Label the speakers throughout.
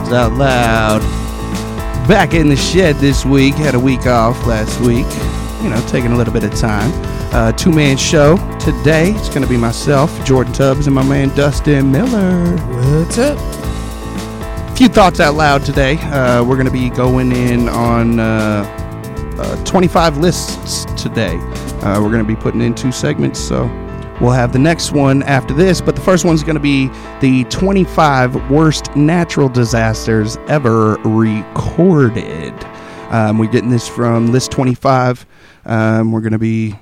Speaker 1: Thoughts Out Loud. Back in the shed this week. Had a week off last week. You know, taking a little bit of time. Uh, Two man show today. It's going to be myself, Jordan Tubbs, and my man Dustin Miller.
Speaker 2: What's up?
Speaker 1: few thoughts out loud today. Uh, we're going to be going in on uh, uh, 25 lists today. Uh, we're going to be putting in two segments, so we'll have the next one after this. But the first one's going to be the 25 worst natural disasters ever recorded. Um, we're getting this from list 25. Um, we're going to be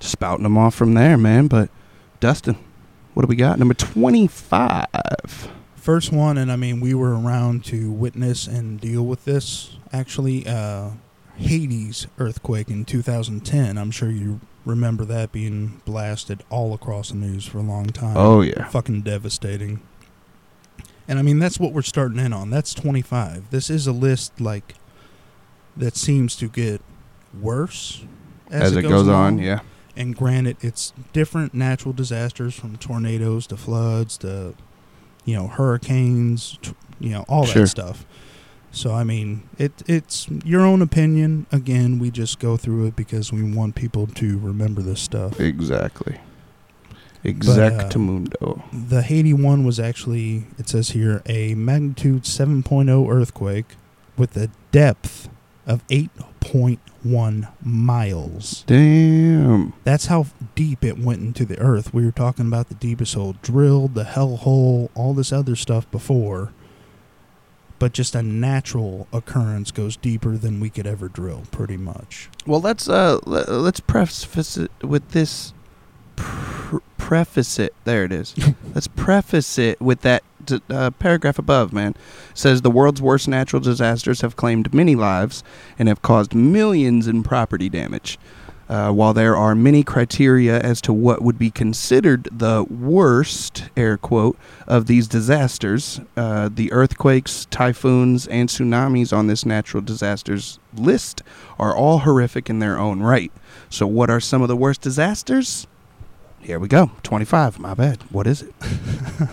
Speaker 1: spouting them off from there, man. But Dustin, what do we got? Number 25.
Speaker 2: First one, and I mean, we were around to witness and deal with this. Actually, uh, Haiti earthquake in 2010. I'm sure you remember that being blasted all across the news for a long time.
Speaker 1: Oh, yeah.
Speaker 2: Fucking devastating. And I mean, that's what we're starting in on. That's 25. This is a list, like, that seems to get worse
Speaker 1: As, it, goes, on,
Speaker 2: along.
Speaker 1: yeah.
Speaker 2: And granted, it's different natural disasters from tornadoes to floods to, you know, hurricanes, you know, all
Speaker 1: Sure.
Speaker 2: that stuff. So I mean, it it's your own opinion. Again, we just go through it because we want people to remember this stuff.
Speaker 1: Exactly. Exactamundo.
Speaker 2: Uh, the Haiti one was actually, it says here, a magnitude 7.0 earthquake with a depth of 8.1 miles.
Speaker 1: Damn.
Speaker 2: That's how deep it went into the earth. We were talking about the deepest hole drilled, the hell hole, all this other stuff before. But just a natural occurrence goes deeper than we could ever drill, pretty much.
Speaker 1: Well, let's uh le- let's preface it with this. Pr- preface it. There it is. let's preface it with that d- uh, paragraph above. Man, It says the world's worst natural disasters have claimed many lives and have caused millions in property damage. Uh, while there are many criteria as to what would be considered the worst, air quote, of these disasters, uh, the earthquakes, typhoons, and tsunamis on this natural disasters list are all horrific in their own right. So, what are some of the worst disasters? Here we go. 25. My bad. What is it?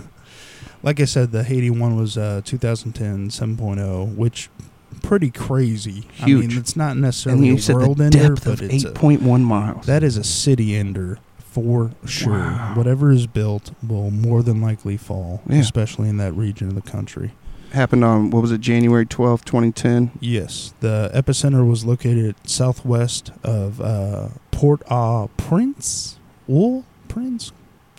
Speaker 2: Like I said, the Haiti one was uh, 2010 7.0, which pretty crazy. I mean, it's not
Speaker 1: And
Speaker 2: necessarily
Speaker 1: you
Speaker 2: a
Speaker 1: said
Speaker 2: world
Speaker 1: the
Speaker 2: ender,
Speaker 1: depth
Speaker 2: but
Speaker 1: of
Speaker 2: it's a,
Speaker 1: 8.1 miles.
Speaker 2: that is a city ender for sure.
Speaker 1: Wow.
Speaker 2: Whatever is built will more than likely fall,
Speaker 1: Yeah.
Speaker 2: especially in that region of the country.
Speaker 1: happened on, what was it, January 12th, 2010?
Speaker 2: Yes, the epicenter was located southwest of uh, Port au Prince. Wool Prince?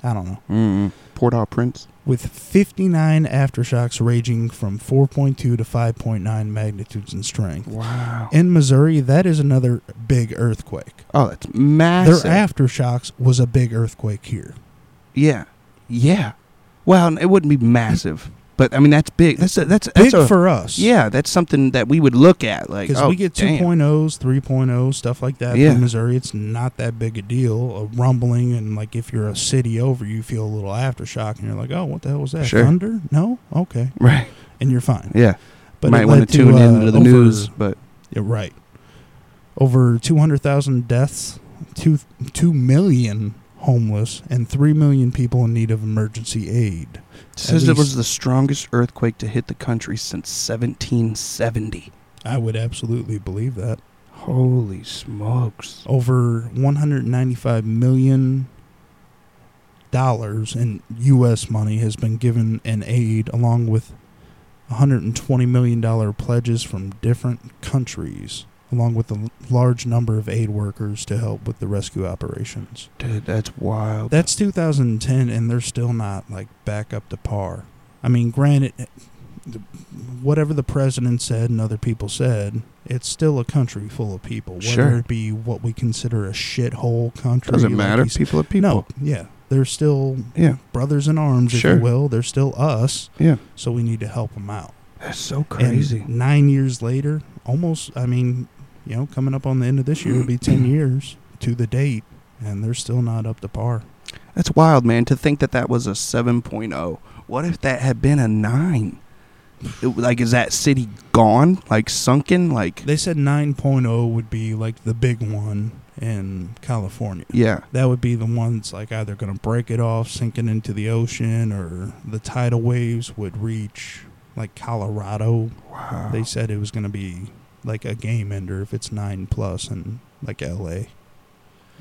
Speaker 2: I don't know.
Speaker 1: Mm-mm. Port au Prince.
Speaker 2: With 59 aftershocks ranging from 4.2 to 5.9 magnitudes in strength.
Speaker 1: Wow.
Speaker 2: In Missouri, that is another big earthquake.
Speaker 1: Oh, that's massive.
Speaker 2: Their aftershocks was a big earthquake here.
Speaker 1: Yeah, yeah. Well, it wouldn't be massive, but I mean that's big. That's a, that's
Speaker 2: Big
Speaker 1: that's a,
Speaker 2: for us.
Speaker 1: yeah. That's something that we would look at like
Speaker 2: Because
Speaker 1: oh,
Speaker 2: we get
Speaker 1: damn.
Speaker 2: 2.0s, 3.0s, stuff like that
Speaker 1: Yeah.
Speaker 2: from Missouri. It's not that big a deal. A rumbling, and like if you're a city over, you feel a little aftershock, and you're like, oh, what the hell was that?
Speaker 1: Sure.
Speaker 2: Thunder? No? Okay.
Speaker 1: right.
Speaker 2: And you're fine.
Speaker 1: Yeah,
Speaker 2: But
Speaker 1: might want to tune
Speaker 2: uh,
Speaker 1: into the
Speaker 2: over-
Speaker 1: news, but
Speaker 2: Yeah, right. Over 200,000 deaths, 2, 2 million homeless, and 3 million people in need of emergency aid.
Speaker 1: It says it was the strongest earthquake to hit the country since 1770.
Speaker 2: I would absolutely believe that.
Speaker 1: Holy smokes!
Speaker 2: over 195 million dollars in US money has been given in aid along with 120 million dollar pledges from different countries along with a large number of aid workers to help with the rescue operations.
Speaker 1: Dude, that's wild.
Speaker 2: That's 2010 and they're still not like back up to par. I mean, granted eh, whatever the president said and other people said, it's still a country full of people. Whether
Speaker 1: Sure.
Speaker 2: it be what we consider a shithole country.
Speaker 1: Doesn't
Speaker 2: like
Speaker 1: matter. People are people.
Speaker 2: No, yeah. They're still
Speaker 1: Yeah,
Speaker 2: brothers in arms, if
Speaker 1: Sure.
Speaker 2: you will. They're still us.
Speaker 1: yeah.
Speaker 2: So we need to help them out.
Speaker 1: That's so
Speaker 2: And
Speaker 1: crazy.
Speaker 2: nine years later, almost, I mean, you know, coming up on the end of this year, it'll be 10 years to the date, and they're still not up to par.
Speaker 1: That's wild, man. To think that that was a 7.0. What if that had been a nine? It- like, is that city gone? Like sunken? Like,
Speaker 2: They said 9.0 would be like the big one in California.
Speaker 1: yeah.
Speaker 2: That would be the one that's like either going to break it off, sinking into the ocean, or the tidal waves would reach like Colorado.
Speaker 1: Wow.
Speaker 2: They said it was going to be like a game ender if it's nine plus in like L.A.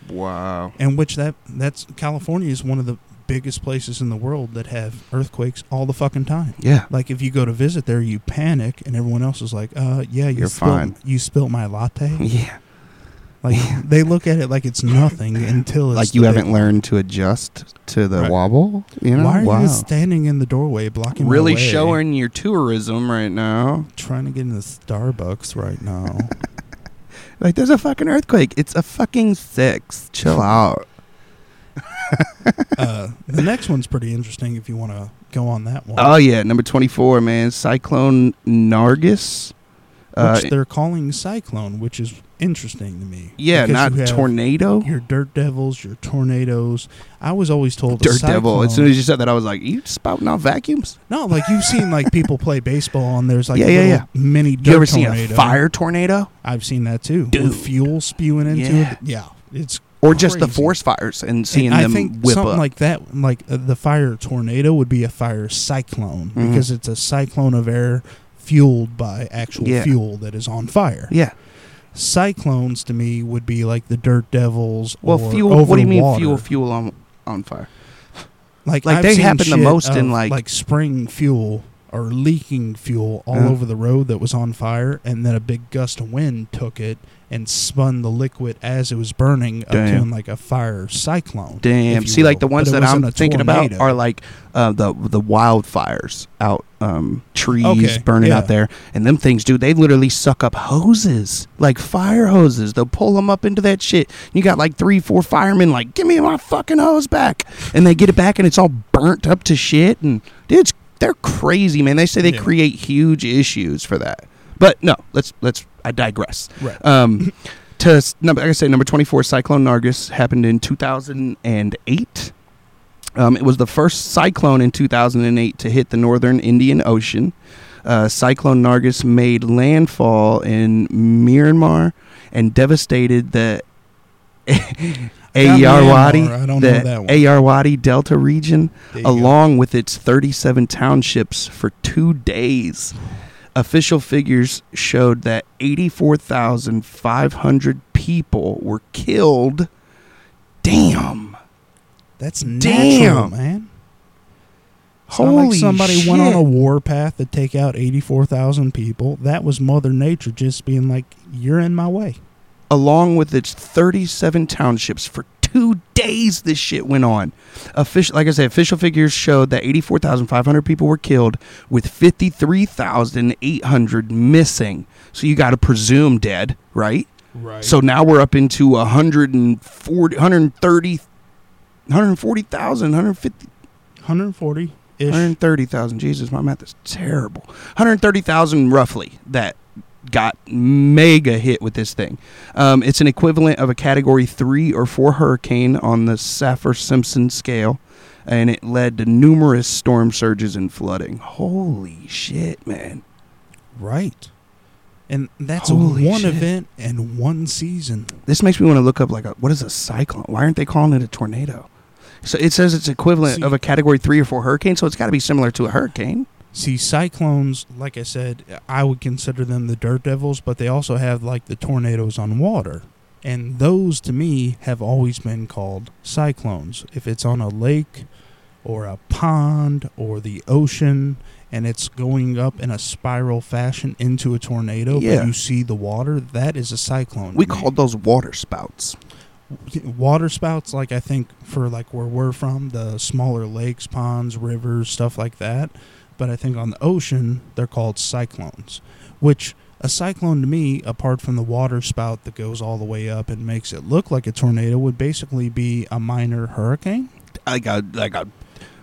Speaker 1: wow.
Speaker 2: And which that that's California is one of the biggest places in the world that have earthquakes all the fucking time.
Speaker 1: Yeah.
Speaker 2: Like if you go to visit there, you panic, and everyone else is like, "Uh, yeah, you
Speaker 1: You're
Speaker 2: spilt,
Speaker 1: fine."
Speaker 2: You spilt my latte."
Speaker 1: Yeah.
Speaker 2: Like they look at it like it's nothing until it's
Speaker 1: Like you
Speaker 2: the
Speaker 1: haven't
Speaker 2: big-
Speaker 1: learned to adjust to the
Speaker 2: Right.
Speaker 1: wobble. You know.
Speaker 2: Why are
Speaker 1: wow.
Speaker 2: you standing in the doorway blocking? my
Speaker 1: really
Speaker 2: way?
Speaker 1: showing your tourism right now.
Speaker 2: Trying to get into Starbucks right now.
Speaker 1: Like there's a fucking earthquake. It's a fucking six. Chill out.
Speaker 2: uh, the next one's pretty interesting if you want to go on that one.
Speaker 1: Oh yeah, number twenty four, man. Cyclone Nargis. Uh,
Speaker 2: which they're calling cyclone, which is interesting to me.
Speaker 1: yeah, not
Speaker 2: you
Speaker 1: tornado.
Speaker 2: Your dirt devils, your tornadoes. I was always told a
Speaker 1: Dirt devil. As soon as you said that, I was like, "You spouting out vacuums?
Speaker 2: no, like you've seen like people play baseball and there's like
Speaker 1: Yeah,
Speaker 2: a
Speaker 1: yeah, yeah.
Speaker 2: mini dirt
Speaker 1: You ever seen a fire tornado,
Speaker 2: I've seen that too.
Speaker 1: Dude.
Speaker 2: With fuel spewing into
Speaker 1: Yeah.
Speaker 2: it. Yeah, it's
Speaker 1: or just the
Speaker 2: Crazy.
Speaker 1: forest fires and seeing
Speaker 2: and I
Speaker 1: them
Speaker 2: think
Speaker 1: whip
Speaker 2: something
Speaker 1: up?
Speaker 2: like that, like uh, the fire tornado, would be a fire cyclone
Speaker 1: Mhm.
Speaker 2: because it's a cyclone of air fueled by actual
Speaker 1: Yeah.
Speaker 2: fuel that is on fire.
Speaker 1: yeah.
Speaker 2: Cyclones to me would be like the dirt devils.
Speaker 1: Well,
Speaker 2: or
Speaker 1: fuel. What do you mean
Speaker 2: water.
Speaker 1: fuel? Fuel on on fire?
Speaker 2: Like,
Speaker 1: Like,
Speaker 2: I've
Speaker 1: they happen the most in, like-
Speaker 2: like spring fuel or leaking fuel all
Speaker 1: Uh.
Speaker 2: over the road that was on fire, and then a big gust of wind took it and spun the liquid as it was burning up to
Speaker 1: Damn.
Speaker 2: in like a fire cyclone.
Speaker 1: Damn. See, like the ones that I'm thinking about are like uh, the the wildfires out, um, trees
Speaker 2: Okay,
Speaker 1: burning
Speaker 2: yeah.
Speaker 1: out there, and them things, dude. They literally suck up hoses, like fire hoses. They'll pull them up into that shit. You got like three, four firemen, like, give me my fucking hose back, and they get it back, and it's all burnt up to shit. And dude, it's, they're crazy, man. They say they
Speaker 2: Yeah.
Speaker 1: create huge issues for that. But no, let's let's. I digress.
Speaker 2: Right.
Speaker 1: Um, to number, like I say, number twenty-four, Cyclone Nargis happened in two thousand and eight. Um, it was the first cyclone in two thousand and eight to hit the northern Indian Ocean. Uh, cyclone Nargis made landfall in Myanmar and devastated the Ayarwadi, the
Speaker 2: know that one.
Speaker 1: Ayarwadi Delta region
Speaker 2: go.
Speaker 1: along with its 37 townships for two days. Official figures showed that 84,500 people were killed. Damn.
Speaker 2: That's
Speaker 1: Damn.
Speaker 2: natural, man. It's not like
Speaker 1: Holy
Speaker 2: somebody went on a war path to take out 84,000 people. That was Mother Nature just being like, you're in my way.
Speaker 1: along with its 37 townships for two days this shit went on official like i said official figures showed that 84500 people were killed with 53800 missing so you got to presume dead right
Speaker 2: Right.
Speaker 1: so now we're up into 140 130 140,000 150
Speaker 2: 140 ish.
Speaker 1: 130,000 jesus my math is terrible 130,000 roughly that got mega hit with this thing um, it's an equivalent of a category 3 or 4 hurricane on the Saffir-Simpson scale and it led to numerous storm surges and flooding holy shit man
Speaker 2: Right. And that's
Speaker 1: Holy
Speaker 2: one
Speaker 1: shit.
Speaker 2: event and one season.
Speaker 1: this makes me want to look up like a, what is a cyclone why aren't they calling it a tornado so it says it's equivalent
Speaker 2: See-
Speaker 1: of a category 3 or 4 hurricane so it's got to be similar to a hurricane
Speaker 2: See, cyclones, like I said, I would consider them the dirt devils, but they also have like the tornadoes on water. And those to me have always been called cyclones. If it's on a lake or a pond or the ocean and it's going up in a spiral fashion into a tornado,
Speaker 1: Yeah.
Speaker 2: but you see the water, that is a cyclone.
Speaker 1: we called those water spouts
Speaker 2: water spouts like i think for like where we're from the smaller lakes ponds rivers stuff like that but i think on the ocean they're called cyclones which a cyclone to me apart from the water spout that goes all the way up and makes it look like a tornado would basically be a minor hurricane
Speaker 1: like a like a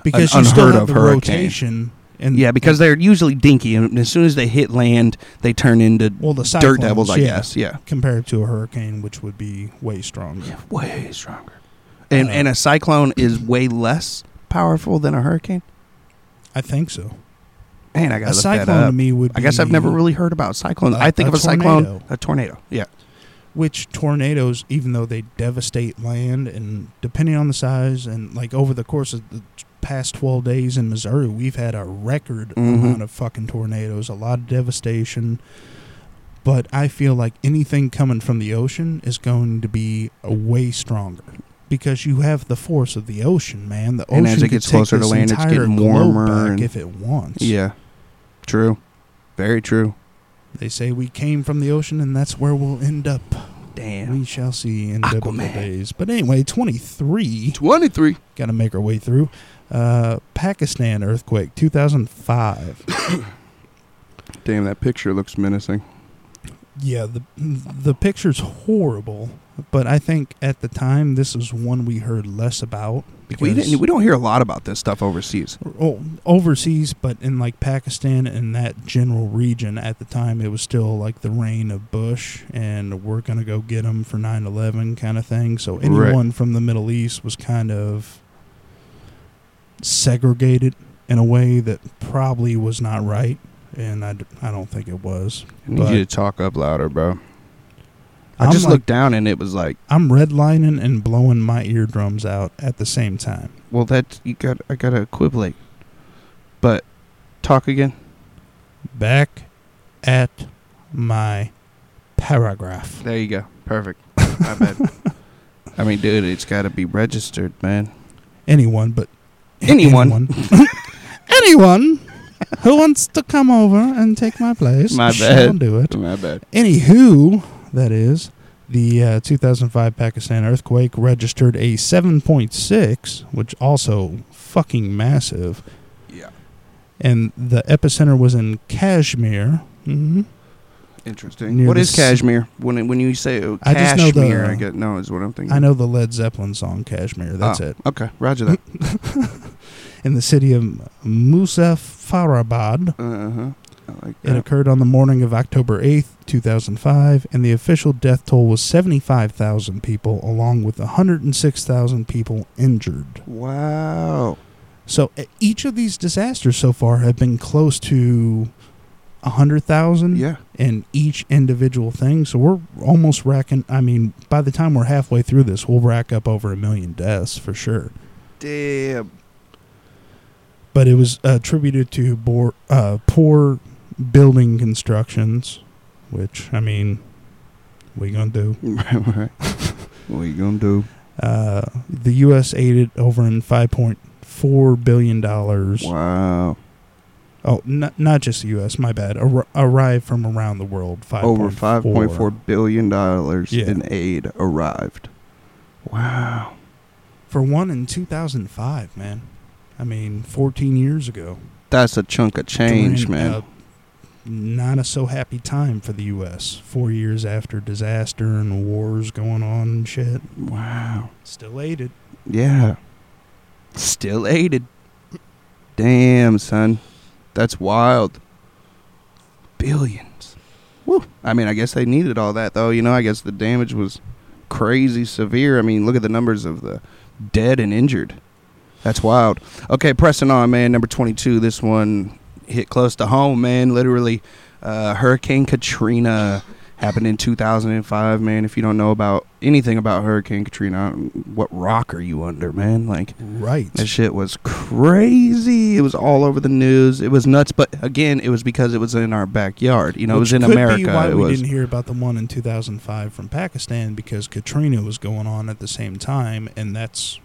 Speaker 2: because you still have
Speaker 1: of
Speaker 2: the
Speaker 1: hurricane.
Speaker 2: rotation and
Speaker 1: Yeah, because they're usually dinky, and as soon as they hit land, they turn into
Speaker 2: well the
Speaker 1: dirt devils. I
Speaker 2: yeah,
Speaker 1: guess. Yeah,
Speaker 2: compared to a hurricane which would be way stronger
Speaker 1: way stronger. And
Speaker 2: Uh,
Speaker 1: and a cyclone is way less powerful than a hurricane.
Speaker 2: i think so
Speaker 1: Man, I gotta
Speaker 2: a cyclone to me would be
Speaker 1: I guess I've never really heard about cyclones.
Speaker 2: a-
Speaker 1: I think
Speaker 2: a
Speaker 1: of a cyclone,
Speaker 2: tornado.
Speaker 1: a tornado. Yeah,
Speaker 2: which tornadoes, even though they devastate land, and depending on the size, and like over the course of the past 12 days in Missouri, we've had a record
Speaker 1: Mhm.
Speaker 2: amount of fucking tornadoes, a lot of devastation. But I feel like anything coming from the ocean is going to be uh, way stronger because you have the force of the ocean, man. The
Speaker 1: And
Speaker 2: ocean
Speaker 1: as it
Speaker 2: could
Speaker 1: gets
Speaker 2: take
Speaker 1: closer to
Speaker 2: this
Speaker 1: land, it's
Speaker 2: entire
Speaker 1: getting
Speaker 2: globe
Speaker 1: warmer
Speaker 2: back
Speaker 1: and-
Speaker 2: if it wants.
Speaker 1: Yeah. True. Very true.
Speaker 2: They say we came from the ocean, and that's where we'll end up.
Speaker 1: Damn.
Speaker 2: We shall see in biblical
Speaker 1: Aquaman.
Speaker 2: days. But anyway, 23.
Speaker 1: 23.
Speaker 2: Got to make our way through. Uh, Pakistan earthquake, 2005.
Speaker 1: Damn, that picture looks menacing.
Speaker 2: yeah, the the picture's horrible, but I think at the time this is one we heard less about
Speaker 1: We didn't. We don't hear a lot about this stuff overseas.
Speaker 2: o- overseas, but in like Pakistan and that general region at the time, it was still like the reign of Bush, and we're gonna go get them for 9/11 kind of thing. So
Speaker 1: Right.
Speaker 2: anyone from the Middle East was kind of segregated in a way that probably was not right, and I, d- I don't think it was.
Speaker 1: I need
Speaker 2: But-
Speaker 1: you to talk up louder, bro. I
Speaker 2: I'm
Speaker 1: just
Speaker 2: like-
Speaker 1: looked down and it was like,
Speaker 2: I'm redlining and blowing my eardrums out at the same time.
Speaker 1: well, that you got. I gotta equivalate. But talk again.
Speaker 2: Back at my paragraph.
Speaker 1: There you go. Perfect. My bad. I mean, dude, it's got to be registered, man.
Speaker 2: Anyone, but
Speaker 1: Anyone.
Speaker 2: anyone, anyone who wants to come over and take my place,
Speaker 1: My bad.
Speaker 2: do it.
Speaker 1: My bad.
Speaker 2: Anywho, that is the uh, 2005 Pakistan earthquake registered a 7.6, which also fucking massive,
Speaker 1: Yeah.
Speaker 2: and the epicenter was in Kashmir. Mm-hmm.
Speaker 1: Interesting.
Speaker 2: Near
Speaker 1: What is
Speaker 2: s-
Speaker 1: When when you say uh,
Speaker 2: I just know the-
Speaker 1: I get no is what I'm thinking.
Speaker 2: I know the Led Zeppelin song Kashmir. That's
Speaker 1: Oh,
Speaker 2: it.
Speaker 1: Okay, Roger that.
Speaker 2: In the city of Muzaffarabad.
Speaker 1: uh huh. Like
Speaker 2: It occurred on the morning of October 8th, 2005, and the official death toll was 75,000 people, along with 106,000 people injured.
Speaker 1: Wow.
Speaker 2: So each of these disasters so far have been close to 100,000
Speaker 1: Yeah.
Speaker 2: in each individual thing. So we're almost racking, I mean, by the time we're halfway through this, we'll rack up over a million deaths for sure.
Speaker 1: Damn.
Speaker 2: But it was attributed to uh, poor building constructions, which, I mean, we gonna do.
Speaker 1: Right, right. what are you gonna do?
Speaker 2: Uh, the U.S. aided over in five point four billion dollars.
Speaker 1: Wow.
Speaker 2: Oh, not not just the U.S. My bad. Ar- arrived from around the world. Five
Speaker 1: Over five point four billion dollars
Speaker 2: Yeah.
Speaker 1: in aid arrived. Wow.
Speaker 2: for one in two thousand five. Man, I mean, fourteen years ago.
Speaker 1: That's a chunk of change,
Speaker 2: During
Speaker 1: man.
Speaker 2: Not a so happy time for the U.S. Four years after disaster and wars going on and shit.
Speaker 1: wow.
Speaker 2: Still aided.
Speaker 1: Yeah. Still aided. Damn, son. That's wild. Billions. Woo. I mean, I guess they needed all that, though. You know, I guess the damage was crazy severe. I mean, look at the numbers of the dead and injured. That's wild. Okay, pressing on, man. Number 22. This one hit close to home, man. Literally, uh, Hurricane Katrina happened in 2005, man. If you don't know about anything about Hurricane Katrina, what rock are you under, man? Like,
Speaker 2: Right.
Speaker 1: that shit was crazy. It was all over the news. It was nuts. But again, it was because it was in our backyard. You know,
Speaker 2: Which
Speaker 1: it was in America.
Speaker 2: Why
Speaker 1: it
Speaker 2: we
Speaker 1: was.
Speaker 2: didn't hear about the one in 2005 from Pakistan because Katrina was going on at the same time, and that's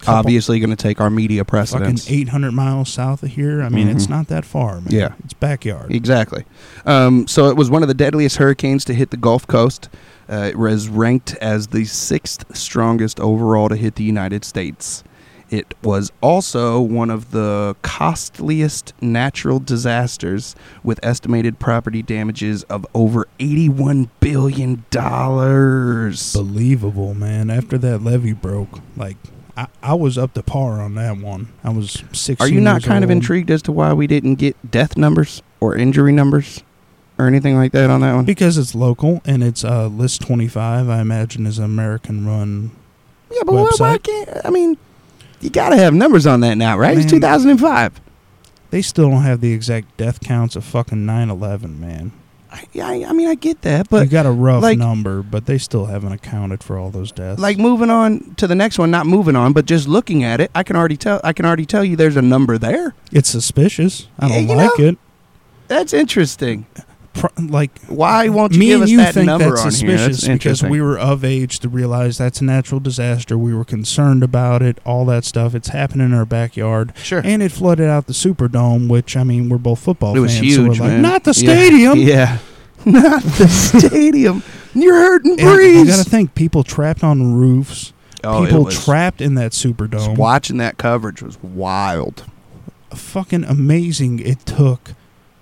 Speaker 2: couple-
Speaker 1: obviously going to take our media precedence.
Speaker 2: fucking
Speaker 1: precedence.
Speaker 2: 800 miles south of here. I mean, it's
Speaker 1: Mhm.
Speaker 2: not that far, man.
Speaker 1: Yeah.
Speaker 2: it's backyard.
Speaker 1: Exactly. Um, so it was one of the deadliest hurricanes to hit the Gulf Coast. Uh, it was ranked as the sixth strongest overall to hit the United States. It was also one of the costliest natural disasters with estimated property damages of over $81 billion.
Speaker 2: Believable, man. After that levee broke, like I, I was up to par on that one. I was six.
Speaker 1: Are you not kind of intrigued as to why we didn't get death numbers or injury numbers or anything like that on that one?
Speaker 2: Because it's local and it's uh, list 25. I imagine is an American run.
Speaker 1: Yeah, but why, why
Speaker 2: website.
Speaker 1: can't I mean? You gotta have numbers on that now, right? It's 2005.
Speaker 2: They still don't have the exact death counts of fucking 9/11, man.
Speaker 1: I, yeah, I, mean, I get that, but
Speaker 2: you got a rough
Speaker 1: like-
Speaker 2: number, but they still haven't accounted for all those deaths.
Speaker 1: like moving on to the next one, not moving on, but just looking at it, I can already tell. I can already tell you there's a number there.
Speaker 2: it's suspicious. I don't like it.
Speaker 1: That's interesting.
Speaker 2: Pro- like
Speaker 1: Why won't you
Speaker 2: me
Speaker 1: give
Speaker 2: and
Speaker 1: us
Speaker 2: you
Speaker 1: that
Speaker 2: think
Speaker 1: number
Speaker 2: that's
Speaker 1: on here?
Speaker 2: suspicious
Speaker 1: That's
Speaker 2: because we were of age to realize that's a natural disaster. We were concerned about it, all that stuff. It's happening in our backyard,
Speaker 1: sure.
Speaker 2: and it flooded out the Superdome, which I mean, we're both football
Speaker 1: It was
Speaker 2: fans, so we're
Speaker 1: huge,
Speaker 2: like,
Speaker 1: man.
Speaker 2: not the stadium.
Speaker 1: Yeah, not the stadium. You're hurting
Speaker 2: And you got to think people trapped on roofs,
Speaker 1: Oh,
Speaker 2: people
Speaker 1: was-
Speaker 2: trapped in that Superdome.
Speaker 1: watching that coverage was wild.
Speaker 2: Fucking amazing! It took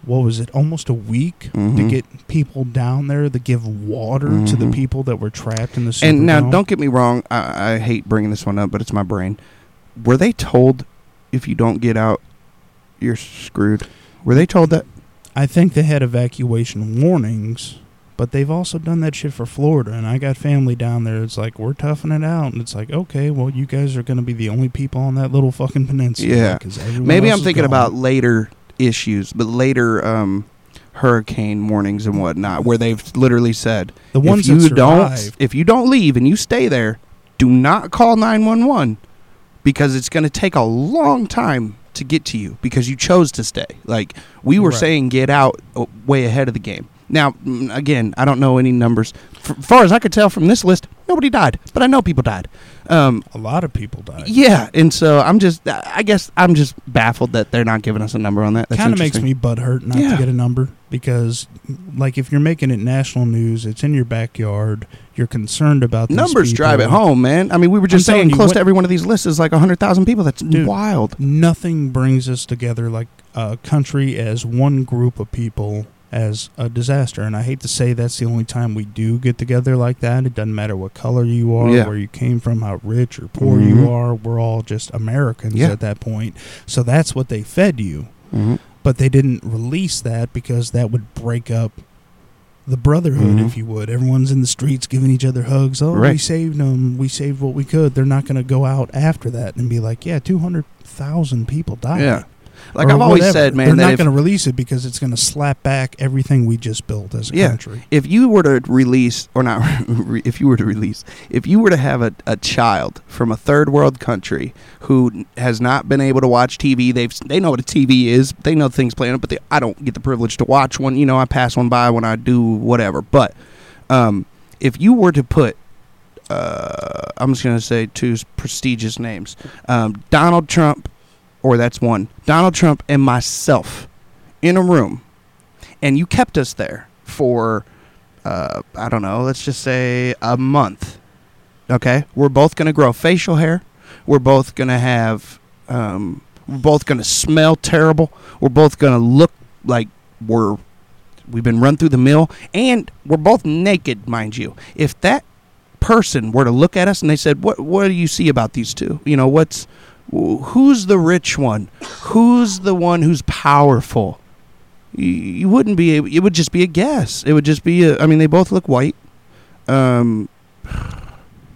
Speaker 2: what was it, almost a week to
Speaker 1: Mhm.
Speaker 2: get people down there to give water to the
Speaker 1: Mhm.
Speaker 2: people that were trapped in the Superdome.
Speaker 1: And now, don't get me wrong. I, I hate bringing this one up, but it's my brain. Were they told if you don't get out, you're screwed? Were they told that?
Speaker 2: I think they had evacuation warnings, but they've also done that shit for Florida. And I got family down there. It's like we're toughing it out, and it's like okay, well, you guys are going to be the only people on that little fucking peninsula.
Speaker 1: Yeah. Maybe I'm thinking
Speaker 2: gone.
Speaker 1: about later issues, but later um, hurricane warnings and whatnot, where they've literally said
Speaker 2: the ones
Speaker 1: if you
Speaker 2: that
Speaker 1: don't if you don't leave and you stay there, do not call 911 because it's going to take a long time to get to you because you chose to stay. Like we were
Speaker 2: Right.
Speaker 1: saying get out uh, way ahead of the game. Now, mm, again, I don't know any numbers. F- far as I could tell from this list, nobody died, but I know people died. Um,
Speaker 2: a lot of people died.
Speaker 1: yeah, and so I'm just, I guess I'm just baffled that they're not giving us a number on that.
Speaker 2: Kind of makes me butthurt not
Speaker 1: Yeah.
Speaker 2: to get a number because, like, if you're making it national news, it's in your backyard. You're concerned about
Speaker 1: Numbers drive it home, man. I mean, we were just
Speaker 2: I'm
Speaker 1: saying close
Speaker 2: what-
Speaker 1: to every one of these lists is like 100,000 people. That's
Speaker 2: Dude.
Speaker 1: wild.
Speaker 2: Nothing brings us together like a country as one group of people as a disaster. And I hate to say that's the only time we do get together like that. It doesn't matter what color you are,
Speaker 1: Yeah.
Speaker 2: where you came from, how rich or poor
Speaker 1: Mhm.
Speaker 2: you are. We're all just Americans
Speaker 1: Yeah.
Speaker 2: at that point. So that's what they fed you.
Speaker 1: Mm-hmm.
Speaker 2: But they didn't release that because that would break up the brotherhood,
Speaker 1: Mhm.
Speaker 2: if you would. Everyone's in the streets giving each other hugs. Oh, we saved them. We saved what we could. They're not going to go out after that and be like, yeah, 200,000 people died.
Speaker 1: Yeah. Like
Speaker 2: Or
Speaker 1: I've always
Speaker 2: whatever.
Speaker 1: said, man,
Speaker 2: they're not going to release it because it's going to slap back everything we just built as a
Speaker 1: Yeah.
Speaker 2: country.
Speaker 1: if you were to release, or not, if you were to release, if you were to have a, a child from a third world country who has not been able to watch TV, they've they know what a TV is, they know things playing it, but they, I don't get the privilege to watch one. You know, I pass one by when I do whatever. But um, if you were to put, uh, I'm just gonna say two prestigious names, um, Donald Trump, or that's one, Donald Trump and myself, in a room, and you kept us there for uh, I don't know, let's just say a month. Okay, we're both gonna grow facial hair. We're both gonna have. Um, we're both gonna smell terrible. We're both gonna look like we're we've been run through the mill, and we're both naked, mind you. If that person were to look at us and they said, "What what do you see about these two? You know, what's wh- who's the rich one? Who's the one who's powerful?" you, you wouldn't be able, it would just be a guess it would just be a, i mean they both look white um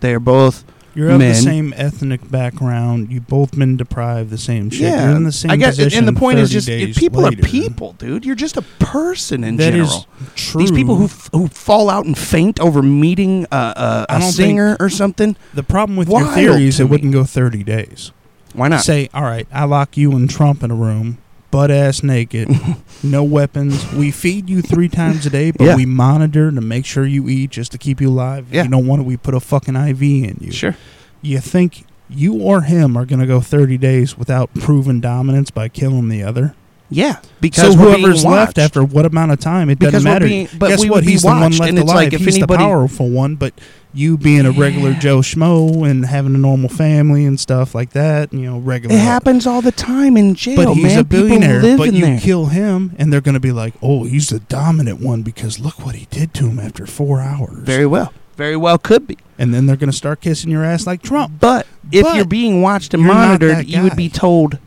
Speaker 1: they're both
Speaker 2: You're of
Speaker 1: Men.
Speaker 2: the same ethnic background. You've both been deprived the same shit.
Speaker 1: yeah
Speaker 2: You're in the same
Speaker 1: i guess
Speaker 2: position.
Speaker 1: and the point is just people
Speaker 2: later.
Speaker 1: are people dude you're just a person in
Speaker 2: That
Speaker 1: general
Speaker 2: true.
Speaker 1: these people who f- who fall out and faint over meeting uh, uh, a singer or something
Speaker 2: the problem with
Speaker 1: Wild
Speaker 2: your theory is it wouldn't go 30 days.
Speaker 1: Why not
Speaker 2: Say, all right, I lock you and Trump in a room, butt ass naked, no weapons. We feed you three times a day, but
Speaker 1: Yeah.
Speaker 2: we monitor to make sure you eat just to keep you alive. If
Speaker 1: Yeah.
Speaker 2: you don't want it, we put a fucking IV in you.
Speaker 1: sure
Speaker 2: You think you or him are going to go 30 days without proven dominance by killing the other?
Speaker 1: yeah because
Speaker 2: so
Speaker 1: we're being
Speaker 2: whoever's left after what amount of time, it
Speaker 1: Because
Speaker 2: doesn't
Speaker 1: we're
Speaker 2: matter.
Speaker 1: being- but
Speaker 2: Guess
Speaker 1: we
Speaker 2: what?
Speaker 1: would be
Speaker 2: He's the one
Speaker 1: watched,
Speaker 2: left
Speaker 1: and it's
Speaker 2: alive.
Speaker 1: like if
Speaker 2: He's
Speaker 1: anybody-
Speaker 2: the powerful one, but you being a regular Joe Schmo and having a normal family and stuff like that, you know, regular.
Speaker 1: it happens all the time in jail
Speaker 2: But he's
Speaker 1: man
Speaker 2: a billionaire.
Speaker 1: People live
Speaker 2: But you
Speaker 1: there.
Speaker 2: kill him, and they're going to be like, "Oh, he's the dominant one because look what he did to him after four hours."
Speaker 1: very well very well could be
Speaker 2: and then they're going to start kissing your ass like Trump.
Speaker 1: But if
Speaker 2: But
Speaker 1: you're being watched and
Speaker 2: you're
Speaker 1: monitored, you would be told,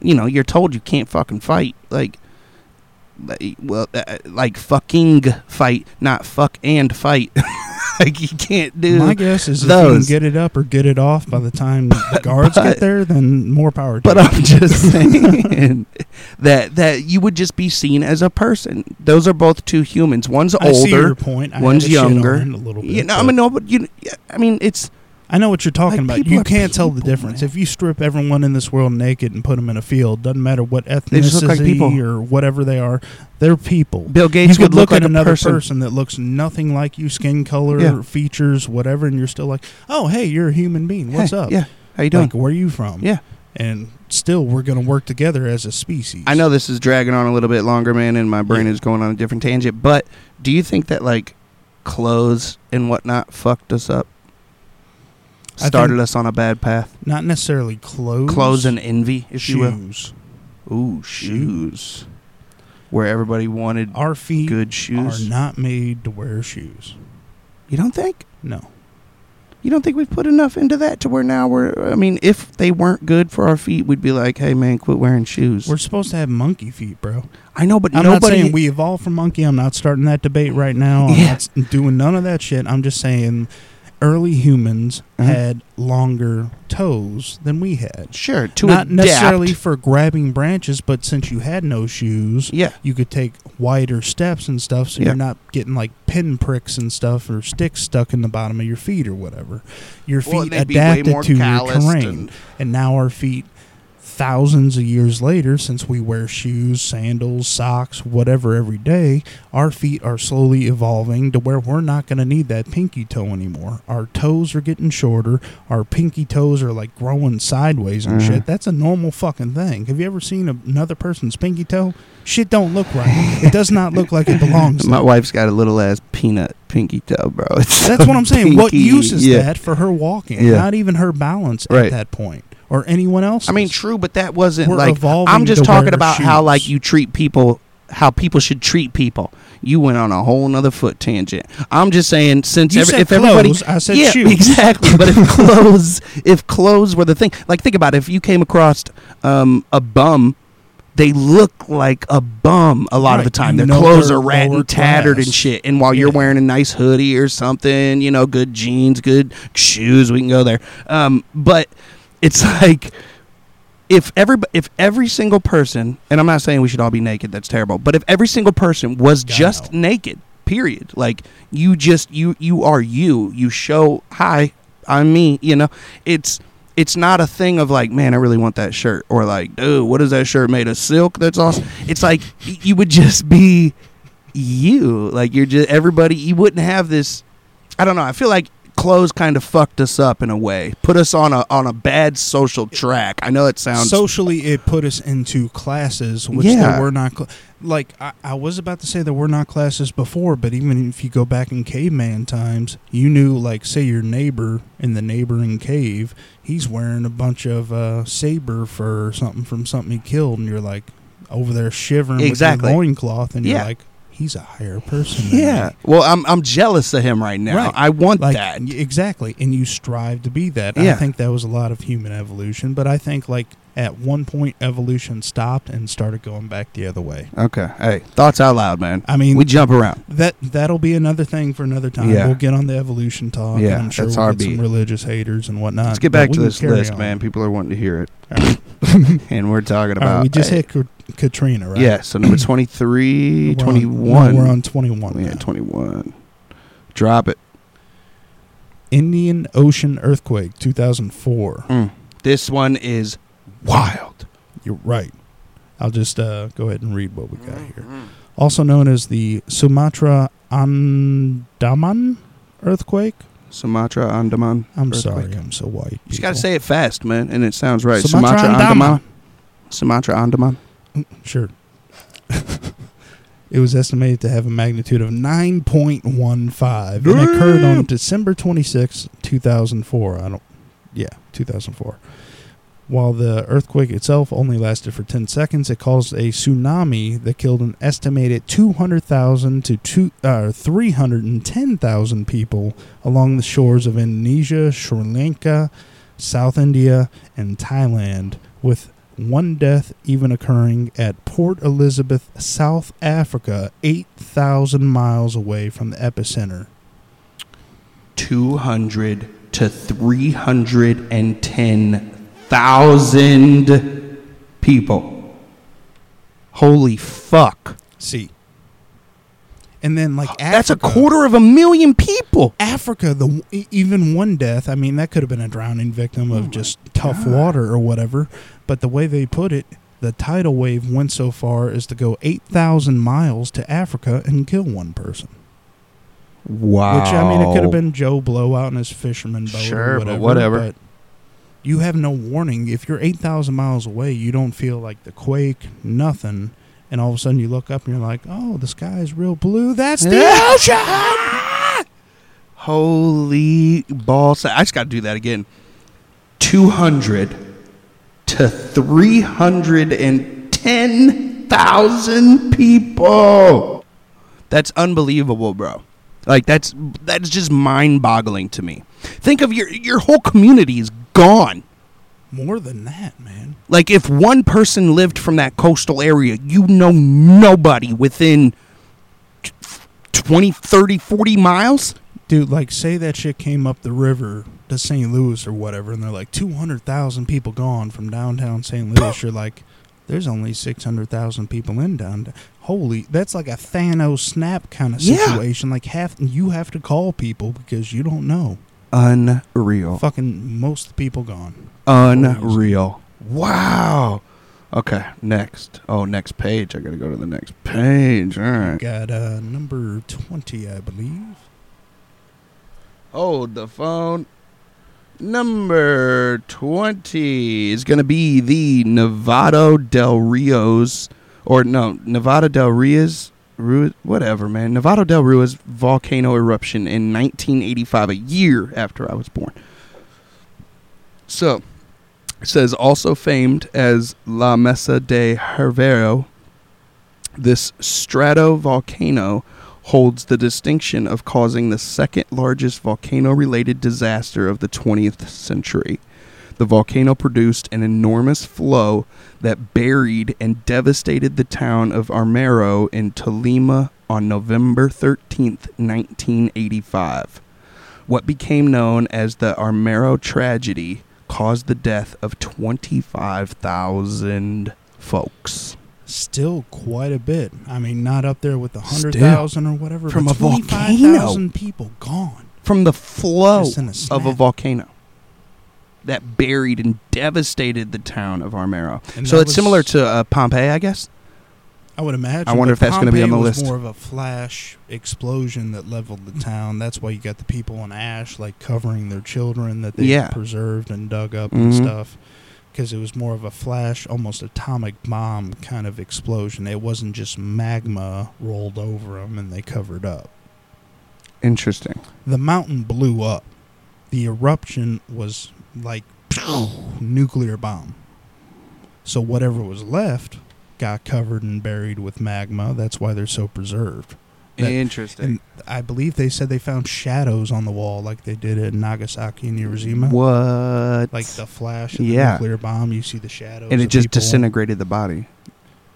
Speaker 1: you know, you're told you can't fucking fight. Like, like, well, uh, like fucking fight, not fuck and fight. like you can't do.
Speaker 2: My guess is if you can
Speaker 1: those.
Speaker 2: get it up or get it off by the time the guards
Speaker 1: but-
Speaker 2: get there, then more power. to
Speaker 1: But
Speaker 2: you.
Speaker 1: I'm just saying that that you would just be seen as a person. Those are both two humans. One's
Speaker 2: I see your
Speaker 1: older,
Speaker 2: point. I
Speaker 1: one's
Speaker 2: had to shit
Speaker 1: younger.
Speaker 2: on a little bit.
Speaker 1: you know. I mean, no, but you. I mean, it's
Speaker 2: I know what you're talking
Speaker 1: like,
Speaker 2: about. You can't tell the difference.
Speaker 1: man.
Speaker 2: If you strip everyone in this world naked and put them in a field, doesn't matter what
Speaker 1: They just like
Speaker 2: ethnicity
Speaker 1: people.
Speaker 2: or whatever they are, they're people.
Speaker 1: Bill Gates
Speaker 2: you
Speaker 1: would
Speaker 2: could look,
Speaker 1: like
Speaker 2: at another
Speaker 1: person.
Speaker 2: person. that looks nothing like you, skin color,
Speaker 1: Yeah.
Speaker 2: features, whatever, and you're still like, "Oh, hey, you're a human being. What's
Speaker 1: Hey,
Speaker 2: up?
Speaker 1: Yeah, how you doing?
Speaker 2: Like, where are you from?
Speaker 1: Yeah.
Speaker 2: And still, we're gonna work together as a species.
Speaker 1: I know this is dragging on a little bit longer, man, and my brain is going on a different tangent. But do you think that like clothes and whatnot fucked us up? Started us on a bad path.
Speaker 2: Not necessarily clothes.
Speaker 1: Clothes and envy, if you will.
Speaker 2: shoes.
Speaker 1: Ooh, shoes. Where everybody wanted
Speaker 2: Our feet
Speaker 1: good shoes.
Speaker 2: are
Speaker 1: shoes.
Speaker 2: not made to wear shoes.
Speaker 1: You don't think?
Speaker 2: No.
Speaker 1: You don't think we've put enough into that to where now we're? I mean, if they weren't good for our feet, we'd be like, "Hey, man, quit wearing shoes."
Speaker 2: We're supposed to have monkey feet, bro.
Speaker 1: I know, but
Speaker 2: I'm not
Speaker 1: nobody.
Speaker 2: saying we evolved from monkey. I'm not starting that debate right now. I'm
Speaker 1: Yeah.
Speaker 2: not s- doing none of that shit. I'm just saying early humans
Speaker 1: Uh-huh.
Speaker 2: had longer toes than we had.
Speaker 1: sure to
Speaker 2: not
Speaker 1: adapt.
Speaker 2: necessarily for grabbing branches, but since you had no shoes,
Speaker 1: Yeah,
Speaker 2: you could take wider steps and stuff so
Speaker 1: Yeah.
Speaker 2: you're not getting like pin pricks and stuff or sticks stuck in the bottom of your feet or whatever. Your feet
Speaker 1: Well, and they'd be way
Speaker 2: adapted to your terrain.
Speaker 1: and-
Speaker 2: And now our feet, thousands of years later, since we wear shoes, sandals, socks, whatever every day, our feet are slowly evolving to where we're not going to need that pinky toe anymore. Our toes are getting shorter. Our pinky toes are like growing sideways and
Speaker 1: Mhm.
Speaker 2: shit. That's a normal fucking thing. Have you ever seen a- another person's pinky toe? Shit don't look right. it does not look like it belongs.
Speaker 1: My wife's got a little ass peanut pinky toe, bro.
Speaker 2: That's what I'm saying. What use is
Speaker 1: Yeah.
Speaker 2: that for her walking?
Speaker 1: Yeah.
Speaker 2: Not even her balance
Speaker 1: Right.
Speaker 2: at that point, or anyone else.
Speaker 1: I mean, true, but that wasn't
Speaker 2: We're
Speaker 1: like. I'm just talking about how like you treat people, how people should treat people. You went on a whole nother foot tangent. I'm just saying since every, if everybody,
Speaker 2: I said
Speaker 1: yeah,
Speaker 2: shoes.
Speaker 1: exactly. But if clothes, if clothes were the thing, like think about it. If you came across um, a bum. They look like a bum a lot of the time. Their
Speaker 2: know
Speaker 1: clothes are
Speaker 2: and
Speaker 1: tattered,
Speaker 2: class.
Speaker 1: and shit. And while you're wearing a nice hoodie or something, you know, good jeans, good shoes, we can go there. Um, but it's like if every if every single person, and I'm not saying we should all be naked, that's terrible. But if every single person was
Speaker 2: God,
Speaker 1: just
Speaker 2: no.
Speaker 1: naked, period, like you just you you are you, you show hi, I'm me. You know, it's it's not a thing of like, man, I really want that shirt, or like, dude, what is that shirt made of silk? That's awesome. It's like you would just be you, like you're just everybody. You wouldn't have this. I don't know. I feel like clothes kind of fucked us up in a way, put us on a on a bad social track. I know it sounds
Speaker 2: socially it put us into classes which
Speaker 1: Yeah.
Speaker 2: there were not cl- like I, I was about to say there were not classes before but even if you go back in caveman times you knew like say your neighbor in the neighboring cave he's wearing a bunch of uh, saber fur or something from something he killed and you're like over there shivering
Speaker 1: Exactly.
Speaker 2: with your loincloth and
Speaker 1: Yeah.
Speaker 2: you're like he's a higher person
Speaker 1: Yeah.
Speaker 2: me.
Speaker 1: Well, I'm I'm jealous of him right now.
Speaker 2: Right.
Speaker 1: I want
Speaker 2: like
Speaker 1: that.
Speaker 2: exactly and you strive to be that
Speaker 1: Yeah.
Speaker 2: i think that was a lot of human evolution but i think like at one point evolution stopped and started going back the other way
Speaker 1: Okay. Hey, thoughts out loud, man.
Speaker 2: i mean
Speaker 1: We jump around.
Speaker 2: that that'll be another thing for another time
Speaker 1: Yeah.
Speaker 2: we'll get on the evolution talk
Speaker 1: Yeah,
Speaker 2: i'm sure
Speaker 1: that's
Speaker 2: we'll get some religious haters and whatnot
Speaker 1: Let's get back to this list,
Speaker 2: on.
Speaker 1: man. People are wanting to hear it,
Speaker 2: All right.
Speaker 1: and we're talking
Speaker 2: right,
Speaker 1: about.
Speaker 2: we just
Speaker 1: hey,
Speaker 2: hit Ka- katrina right
Speaker 1: Yeah. So number 23,
Speaker 2: We're on-
Speaker 1: 21.
Speaker 2: no, we're on 21
Speaker 1: Yeah,
Speaker 2: now.
Speaker 1: 21. Drop it.
Speaker 2: indian ocean earthquake 2004
Speaker 1: Mm. This one is wild.
Speaker 2: you're right i'll just uh, go ahead and read what we got here
Speaker 1: Mm-hmm.
Speaker 2: also known as the Sumatra Andaman earthquake.
Speaker 1: Sumatra, Andaman.
Speaker 2: I'm sorry, I'm so white.
Speaker 1: You just got to say it fast, man, and it sounds right.
Speaker 2: Sumatra,
Speaker 1: Sumatra,
Speaker 2: Andaman.
Speaker 1: Andaman. Sumatra, Andaman.
Speaker 2: Mm, sure. it was estimated to have a magnitude of 9.15 and occurred on December 26, 2004. I don't yeah, 2004. While the earthquake itself only lasted for 10 seconds, it caused a tsunami that killed an estimated 200,000 to two, uh, 310,000 people along the shores of Indonesia, Sri Lanka, South India, and Thailand, with one death even occurring at Port Elizabeth, South Africa, 8,000 miles away from the epicenter.
Speaker 1: 200 to 310,000 people. Holy fuck.
Speaker 2: See. And then like Africa,
Speaker 1: That's a quarter of a million people.
Speaker 2: Africa, the even one death. I mean, that could have been a drowning victim
Speaker 1: Oh
Speaker 2: of just tough water or whatever. But the way they put it, the tidal wave went so far as to go eight thousand miles to Africa and kill one person.
Speaker 1: Wow.
Speaker 2: Which I mean, it could have been Joe Blow out in his fisherman boat
Speaker 1: Sure,
Speaker 2: or
Speaker 1: but
Speaker 2: whatever.
Speaker 1: whatever.
Speaker 2: You have no warning. If you're eight thousand miles away, you don't feel like the quake, nothing. And all of a sudden, you look up and you're like, "Oh, the sky is real blue. That's the ocean."
Speaker 1: Holy balls. I just got to do that again. 200 to 310,000 people. That's unbelievable, bro. Like that's that's just mind-boggling to me. Think of your your whole community is gone.
Speaker 2: More than that, man.
Speaker 1: Like if one person lived from that coastal area, you know nobody within 20, 30, 40 miles.
Speaker 2: Dude, like, say that shit came up the river to St. Louis or whatever, and they're like 200,000 people gone from downtown St. Louis. You're like, there's only 600,000 people in downtown. Holy, that's like a Thanos snap kind of
Speaker 1: Yeah.
Speaker 2: situation. Like, half you have to call people because you don't know.
Speaker 1: Unreal.
Speaker 2: Fucking most people gone.
Speaker 1: Unreal. Wow. Okay, next. Oh, next page. I gotta go to the next page. All right.
Speaker 2: Got uh, number 20, I believe.
Speaker 1: Hold the phone. Number 20 is going to be the Nevado del Rios, or no, Nevada del Rios, Ru- whatever, man. Nevado del Ruiz volcano eruption in 1985, a year after I was born. So, says also famed as La Mesa de Hervero, this stratovolcano holds the distinction of causing the second largest volcano related disaster of the 20th century. The volcano produced an enormous flow that buried and devastated the town of Armero in Tolima on November 13th, 1985. What became known as the Armero tragedy caused the death of 25,000 folks.
Speaker 2: Still quite a bit. I mean, not up there with the
Speaker 1: Still.
Speaker 2: 100,000 or whatever.
Speaker 1: From a volcano.
Speaker 2: 25,000 people gone.
Speaker 1: From the flow
Speaker 2: Just in a
Speaker 1: of a volcano that buried and devastated the town of Armero.
Speaker 2: And
Speaker 1: so it's
Speaker 2: was-
Speaker 1: similar to uh, Pompeii, I guess.
Speaker 2: I would imagine.
Speaker 1: I wonder if that's gonna be on the
Speaker 2: was
Speaker 1: list.
Speaker 2: more of a flash explosion that leveled the town. That's why you got the people in ash, like covering their children that they
Speaker 1: Yeah.
Speaker 2: preserved and dug up and
Speaker 1: Mhm.
Speaker 2: stuff. Because it was more of a flash, almost atomic bomb kind of explosion. It wasn't just magma rolled over them and they covered up.
Speaker 1: Interesting.
Speaker 2: The mountain blew up. The eruption was like nuclear bomb. So whatever was left got covered and buried with magma. That's why they're so preserved. That-
Speaker 1: Interesting.
Speaker 2: And I believe they said they found shadows on the wall like they did at Nagasaki and Hiroshima.
Speaker 1: what?
Speaker 2: Like the flash of the
Speaker 1: Yeah.
Speaker 2: nuclear bomb, you see the shadows.
Speaker 1: and it just
Speaker 2: people.
Speaker 1: disintegrated the body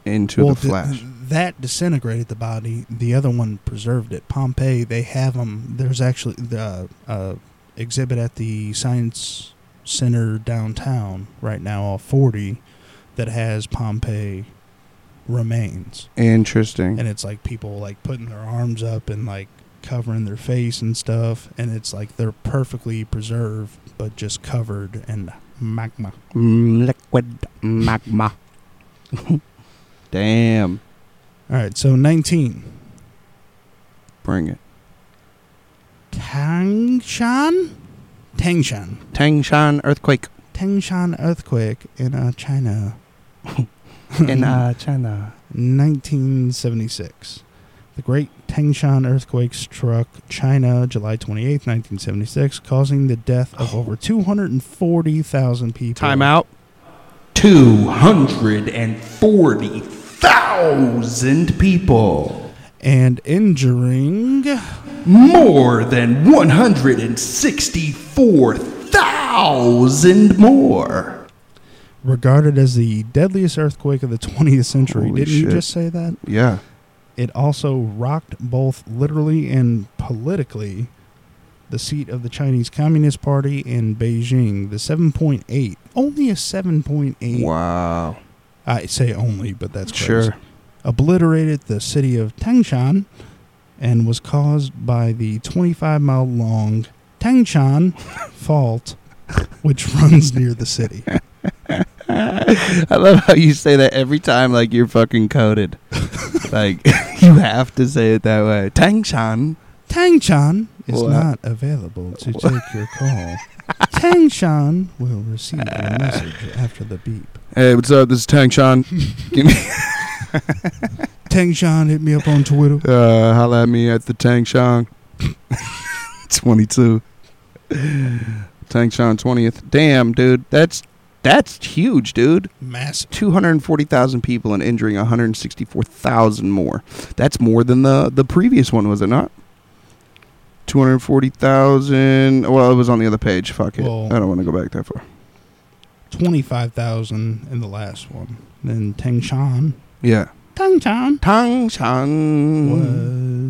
Speaker 1: into
Speaker 2: Well,
Speaker 1: the
Speaker 2: th-
Speaker 1: flash.
Speaker 2: that disintegrated the body. The other one preserved it. Pompeii, they have them. There's actually the uh, exhibit at the Science Center downtown right now, off 40, that has Pompeii remains.
Speaker 1: Interesting.
Speaker 2: And it's like people like putting their arms up and like covering their face and stuff. And it's like they're perfectly preserved, but just covered in magma.
Speaker 1: Mm, liquid magma. Damn.
Speaker 2: All right, so 19.
Speaker 1: Bring it.
Speaker 2: Tangshan? Tangshan.
Speaker 1: Tangshan earthquake
Speaker 2: Tangshan earthquake in uh, China,
Speaker 1: in uh, China.
Speaker 2: 1976. The Great Tangshan earthquake struck China July 28, 1976, causing the death of over 240,000 people.
Speaker 1: Time out. 240,000 people.
Speaker 2: And injuring
Speaker 1: More than 164,000 more.
Speaker 2: regarded as the deadliest earthquake of the 20th century.
Speaker 1: Holy
Speaker 2: Didn't you just say that?
Speaker 1: Yeah.
Speaker 2: It also rocked both literally and politically the seat of the Chinese Communist Party in Beijing. The 7.8, only a 7.8.
Speaker 1: Wow.
Speaker 2: I say only, but that's crazy.
Speaker 1: Sure.
Speaker 2: Obliterated the city of Tangshan and was caused by the 25 mile long Tangshan Fault, which runs near the city.
Speaker 1: I love how you say that every time, like you're fucking coded. like you have to say it that way. Tangshan.
Speaker 2: Tangshan is
Speaker 1: What?
Speaker 2: not available to take your call. Tangshan will receive a message after the beep.
Speaker 1: Hey, what's up? This is Tangshan. Give me
Speaker 2: Tangshan hit me up on Twitter.
Speaker 1: uh, holla at me at the Tangshan. 22. Tangshan 20th. Damn, dude. That's that's huge, dude.
Speaker 2: Massive.
Speaker 1: 240,000 people and injuring 164,000 more. That's more than the the previous one, was it not? 240,000. Well, it was on the other page. Fuck it.
Speaker 2: Well-
Speaker 1: I don't want to go back that far.
Speaker 2: 25,000 in the last one. Then Tangshan.
Speaker 1: Yeah.
Speaker 2: Tangshan
Speaker 1: Tangshan.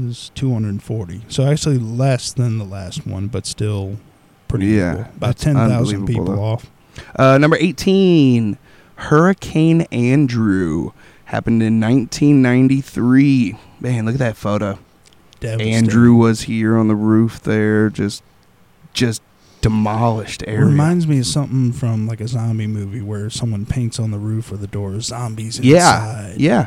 Speaker 2: was 240. So actually less than the last one, but still pretty
Speaker 1: Yeah,
Speaker 2: equal. About
Speaker 1: that's
Speaker 2: 10,000
Speaker 1: unbelievable,
Speaker 2: people
Speaker 1: though.
Speaker 2: off.
Speaker 1: Uh, number 18, Hurricane Andrew happened in 1993. Man, look at that photo.
Speaker 2: Devastating.
Speaker 1: Andrew was here on the roof there, just just demolished area.
Speaker 2: Reminds me of something from like a zombie movie where someone paints on the roof or the door zombies
Speaker 1: yeah,
Speaker 2: inside.
Speaker 1: yeah.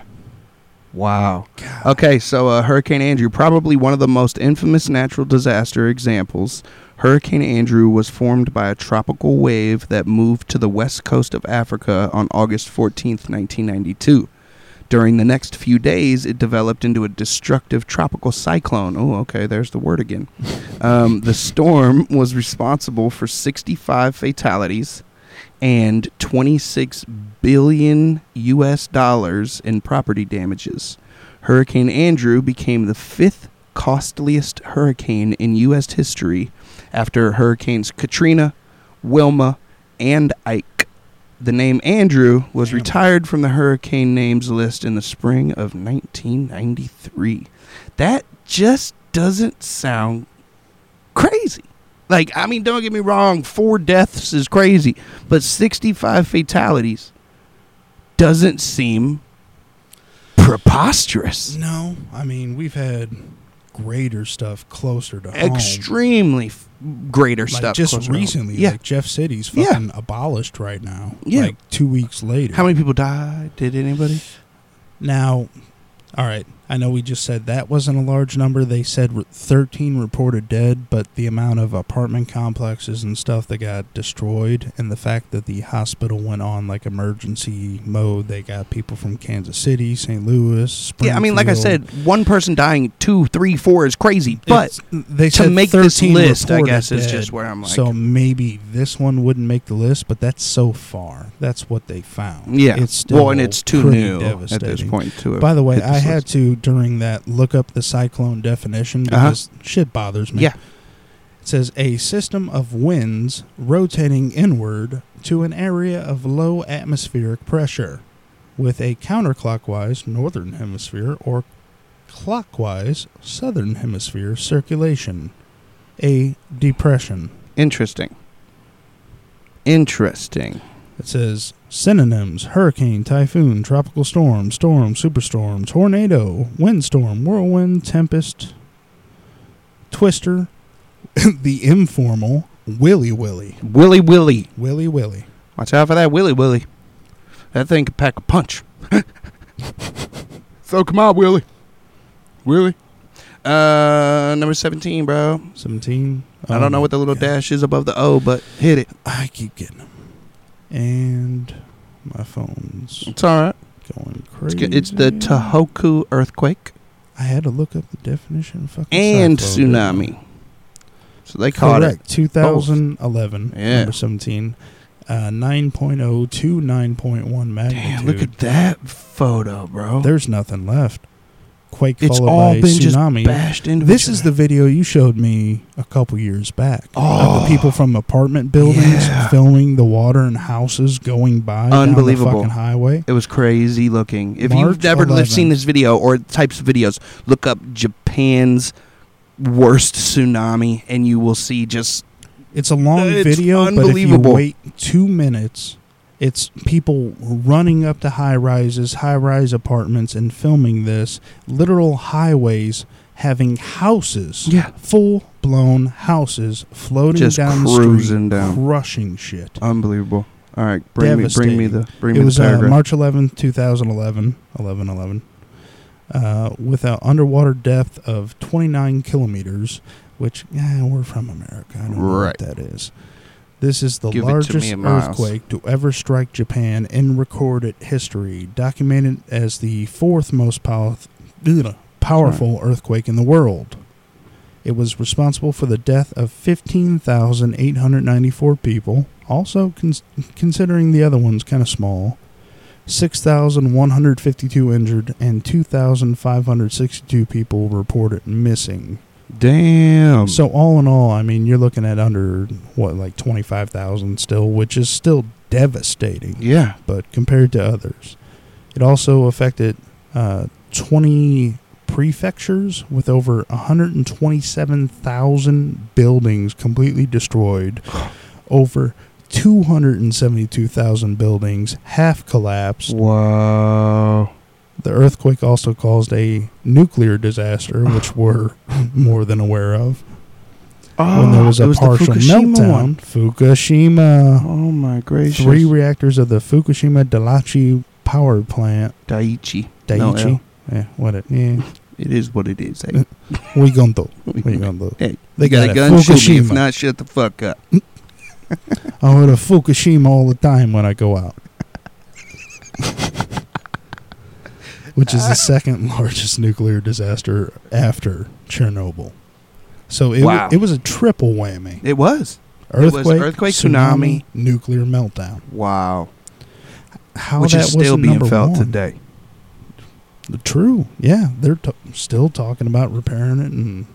Speaker 1: Wow.
Speaker 2: God.
Speaker 1: Okay, so uh, Hurricane Andrew, probably one of the most infamous natural disaster examples. Hurricane Andrew was formed by a tropical wave that moved to the west coast of Africa on August 14th, 1992. During the next few days, it developed into a destructive tropical cyclone. Oh, okay, there's the word again. Um, the storm was responsible for 65 fatalities and 26 billion US dollars in property damages. Hurricane Andrew became the fifth costliest hurricane in U.S. history after Hurricanes Katrina, Wilma, and Ike. The name Andrew was
Speaker 2: Damn.
Speaker 1: retired from the hurricane names list in the spring of 1993. That just doesn't sound crazy. Like, I mean, don't get me wrong, four deaths is crazy, but 65 fatalities doesn't seem preposterous.
Speaker 2: No, I mean we've had greater stuff closer to home.
Speaker 1: Extremely f- greater
Speaker 2: Like
Speaker 1: stuff.
Speaker 2: just
Speaker 1: home.
Speaker 2: recently,
Speaker 1: Yeah.
Speaker 2: like Jeff City's
Speaker 1: Yeah.
Speaker 2: fucking abolished right now.
Speaker 1: Yeah.
Speaker 2: Like two weeks later.
Speaker 1: How many people died? Did anybody?
Speaker 2: Now, all right. I know we just said that wasn't a large number. They said 13 reported dead, but the amount of apartment complexes and stuff that got destroyed, and the fact that the hospital went on like emergency mode, they got people from Kansas City, St. Louis.
Speaker 1: Yeah, I mean, like I said, one person dying, two, three, four is crazy. But to
Speaker 2: said
Speaker 1: make this
Speaker 2: 13
Speaker 1: list, I guess, is just where I'm like-
Speaker 2: so maybe this one wouldn't make the list, but that's so far. That's what they found.
Speaker 1: yeah,
Speaker 2: it's still
Speaker 1: well, and it's too new at this point. To have
Speaker 2: By the way, I had
Speaker 1: list.
Speaker 2: to during that look up the cyclone definition
Speaker 1: Uh-huh.
Speaker 2: because shit bothers me.
Speaker 1: Yeah.
Speaker 2: It says a system of winds rotating inward to an area of low atmospheric pressure with a counterclockwise northern hemisphere or clockwise southern hemisphere circulation. A depression.
Speaker 1: Interesting. Interesting.
Speaker 2: It says synonyms hurricane, typhoon, tropical storm, storm, superstorm, tornado, windstorm, whirlwind, tempest, twister, the informal, willy willy.
Speaker 1: Willy Willy.
Speaker 2: Willy willy.
Speaker 1: Watch out for that Willy Willy. That thing can pack a punch. so come on, Willie. Willie. Uh, number 17, bro.
Speaker 2: 17.
Speaker 1: I don't know
Speaker 2: Oh
Speaker 1: what the little
Speaker 2: God.
Speaker 1: dash is above the O, but hit it.
Speaker 2: I keep getting them. And my phone's
Speaker 1: It's all right.
Speaker 2: going
Speaker 1: It's,
Speaker 2: crazy.
Speaker 1: good. it's the Tohoku earthquake
Speaker 2: I had to look up the definition of fucking
Speaker 1: and
Speaker 2: cyclone, didn't I?
Speaker 1: tsunami. So they caught it.
Speaker 2: Correct. 2011,
Speaker 1: Yeah.
Speaker 2: number 17. Uh, 9.0 to 9.1 magnitude.
Speaker 1: Damn, look at that photo, bro.
Speaker 2: There's nothing left. Quake
Speaker 1: it's
Speaker 2: followed
Speaker 1: all
Speaker 2: by
Speaker 1: been just bashed into
Speaker 2: This is the video you showed me a couple years back. of
Speaker 1: Oh.
Speaker 2: the people from apartment buildings
Speaker 1: Yeah.
Speaker 2: filming the water and houses going by down the
Speaker 1: Unbelievable.
Speaker 2: fucking highway.
Speaker 1: It was crazy looking. If
Speaker 2: March
Speaker 1: you've never li-
Speaker 2: 11th.
Speaker 1: seen this video or types of videos, look up Japan's worst tsunami, and you will see just
Speaker 2: It's a long
Speaker 1: It's
Speaker 2: video, but if you
Speaker 1: unbelievable.
Speaker 2: wait two minutes, it's people running up to high rises, high rise apartments, and filming this. Literal highways having houses,
Speaker 1: Yeah.
Speaker 2: full blown houses floating
Speaker 1: Just
Speaker 2: down the
Speaker 1: cruising
Speaker 2: street,
Speaker 1: down.
Speaker 2: crushing shit.
Speaker 1: unbelievable. All right, bring me, bring me the, bring
Speaker 2: it
Speaker 1: me
Speaker 2: was
Speaker 1: the
Speaker 2: uh,
Speaker 1: paragraph.
Speaker 2: March 11th, 2011, 11 11, uh, with an underwater depth of 29 kilometers, which, yeah, we're from America. I don't know
Speaker 1: Right.
Speaker 2: what that is. This is the
Speaker 1: Give it to
Speaker 2: largest earthquake to ever strike Japan in recorded history, documented as the fourth most pow- ugh, powerful hmm. earthquake in the world. It was responsible for the death of 15,894 people, also cons- considering the other one's kind of small. 6,152 injured and 2,562 people reported missing.
Speaker 1: Damn.
Speaker 2: So all in all, I mean, you're looking at under what like 25,000 still, which is still devastating,
Speaker 1: yeah.
Speaker 2: but compared to others. It also affected uh, 20 prefectures with over 127,000 buildings completely destroyed. Over 272,000 buildings half collapsed.
Speaker 1: Wow.
Speaker 2: The earthquake also caused a nuclear disaster, which we're more than aware of.
Speaker 1: Oh,
Speaker 2: when there ah,
Speaker 1: was
Speaker 2: a
Speaker 1: the
Speaker 2: partial
Speaker 1: Fukushima
Speaker 2: meltdown,
Speaker 1: one.
Speaker 2: Fukushima.
Speaker 1: Oh my gracious.
Speaker 2: Three reactors of the Fukushima Daiichi power plant,
Speaker 1: Daiichi.
Speaker 2: Daiichi.
Speaker 1: L.
Speaker 2: yeah, what it? Yeah,
Speaker 1: It is what it is. Hey.
Speaker 2: we gonna do. We gonna do.
Speaker 1: Hey,
Speaker 2: They
Speaker 1: got,
Speaker 2: got
Speaker 1: a gun, shoot me. If not, shut the fuck up.
Speaker 2: I heard of Fukushima all the time when I go out. Which is the second largest nuclear disaster after Chernobyl. So it,
Speaker 1: Wow.
Speaker 2: it was a triple whammy.
Speaker 1: It was. was
Speaker 2: Earthquake,
Speaker 1: earthquake,
Speaker 2: tsunami,
Speaker 1: tsunami.
Speaker 2: nuclear meltdown.
Speaker 1: Wow.
Speaker 2: How
Speaker 1: Which
Speaker 2: that
Speaker 1: is still being felt
Speaker 2: one.
Speaker 1: today.
Speaker 2: True. Yeah, they're t- still talking about repairing it and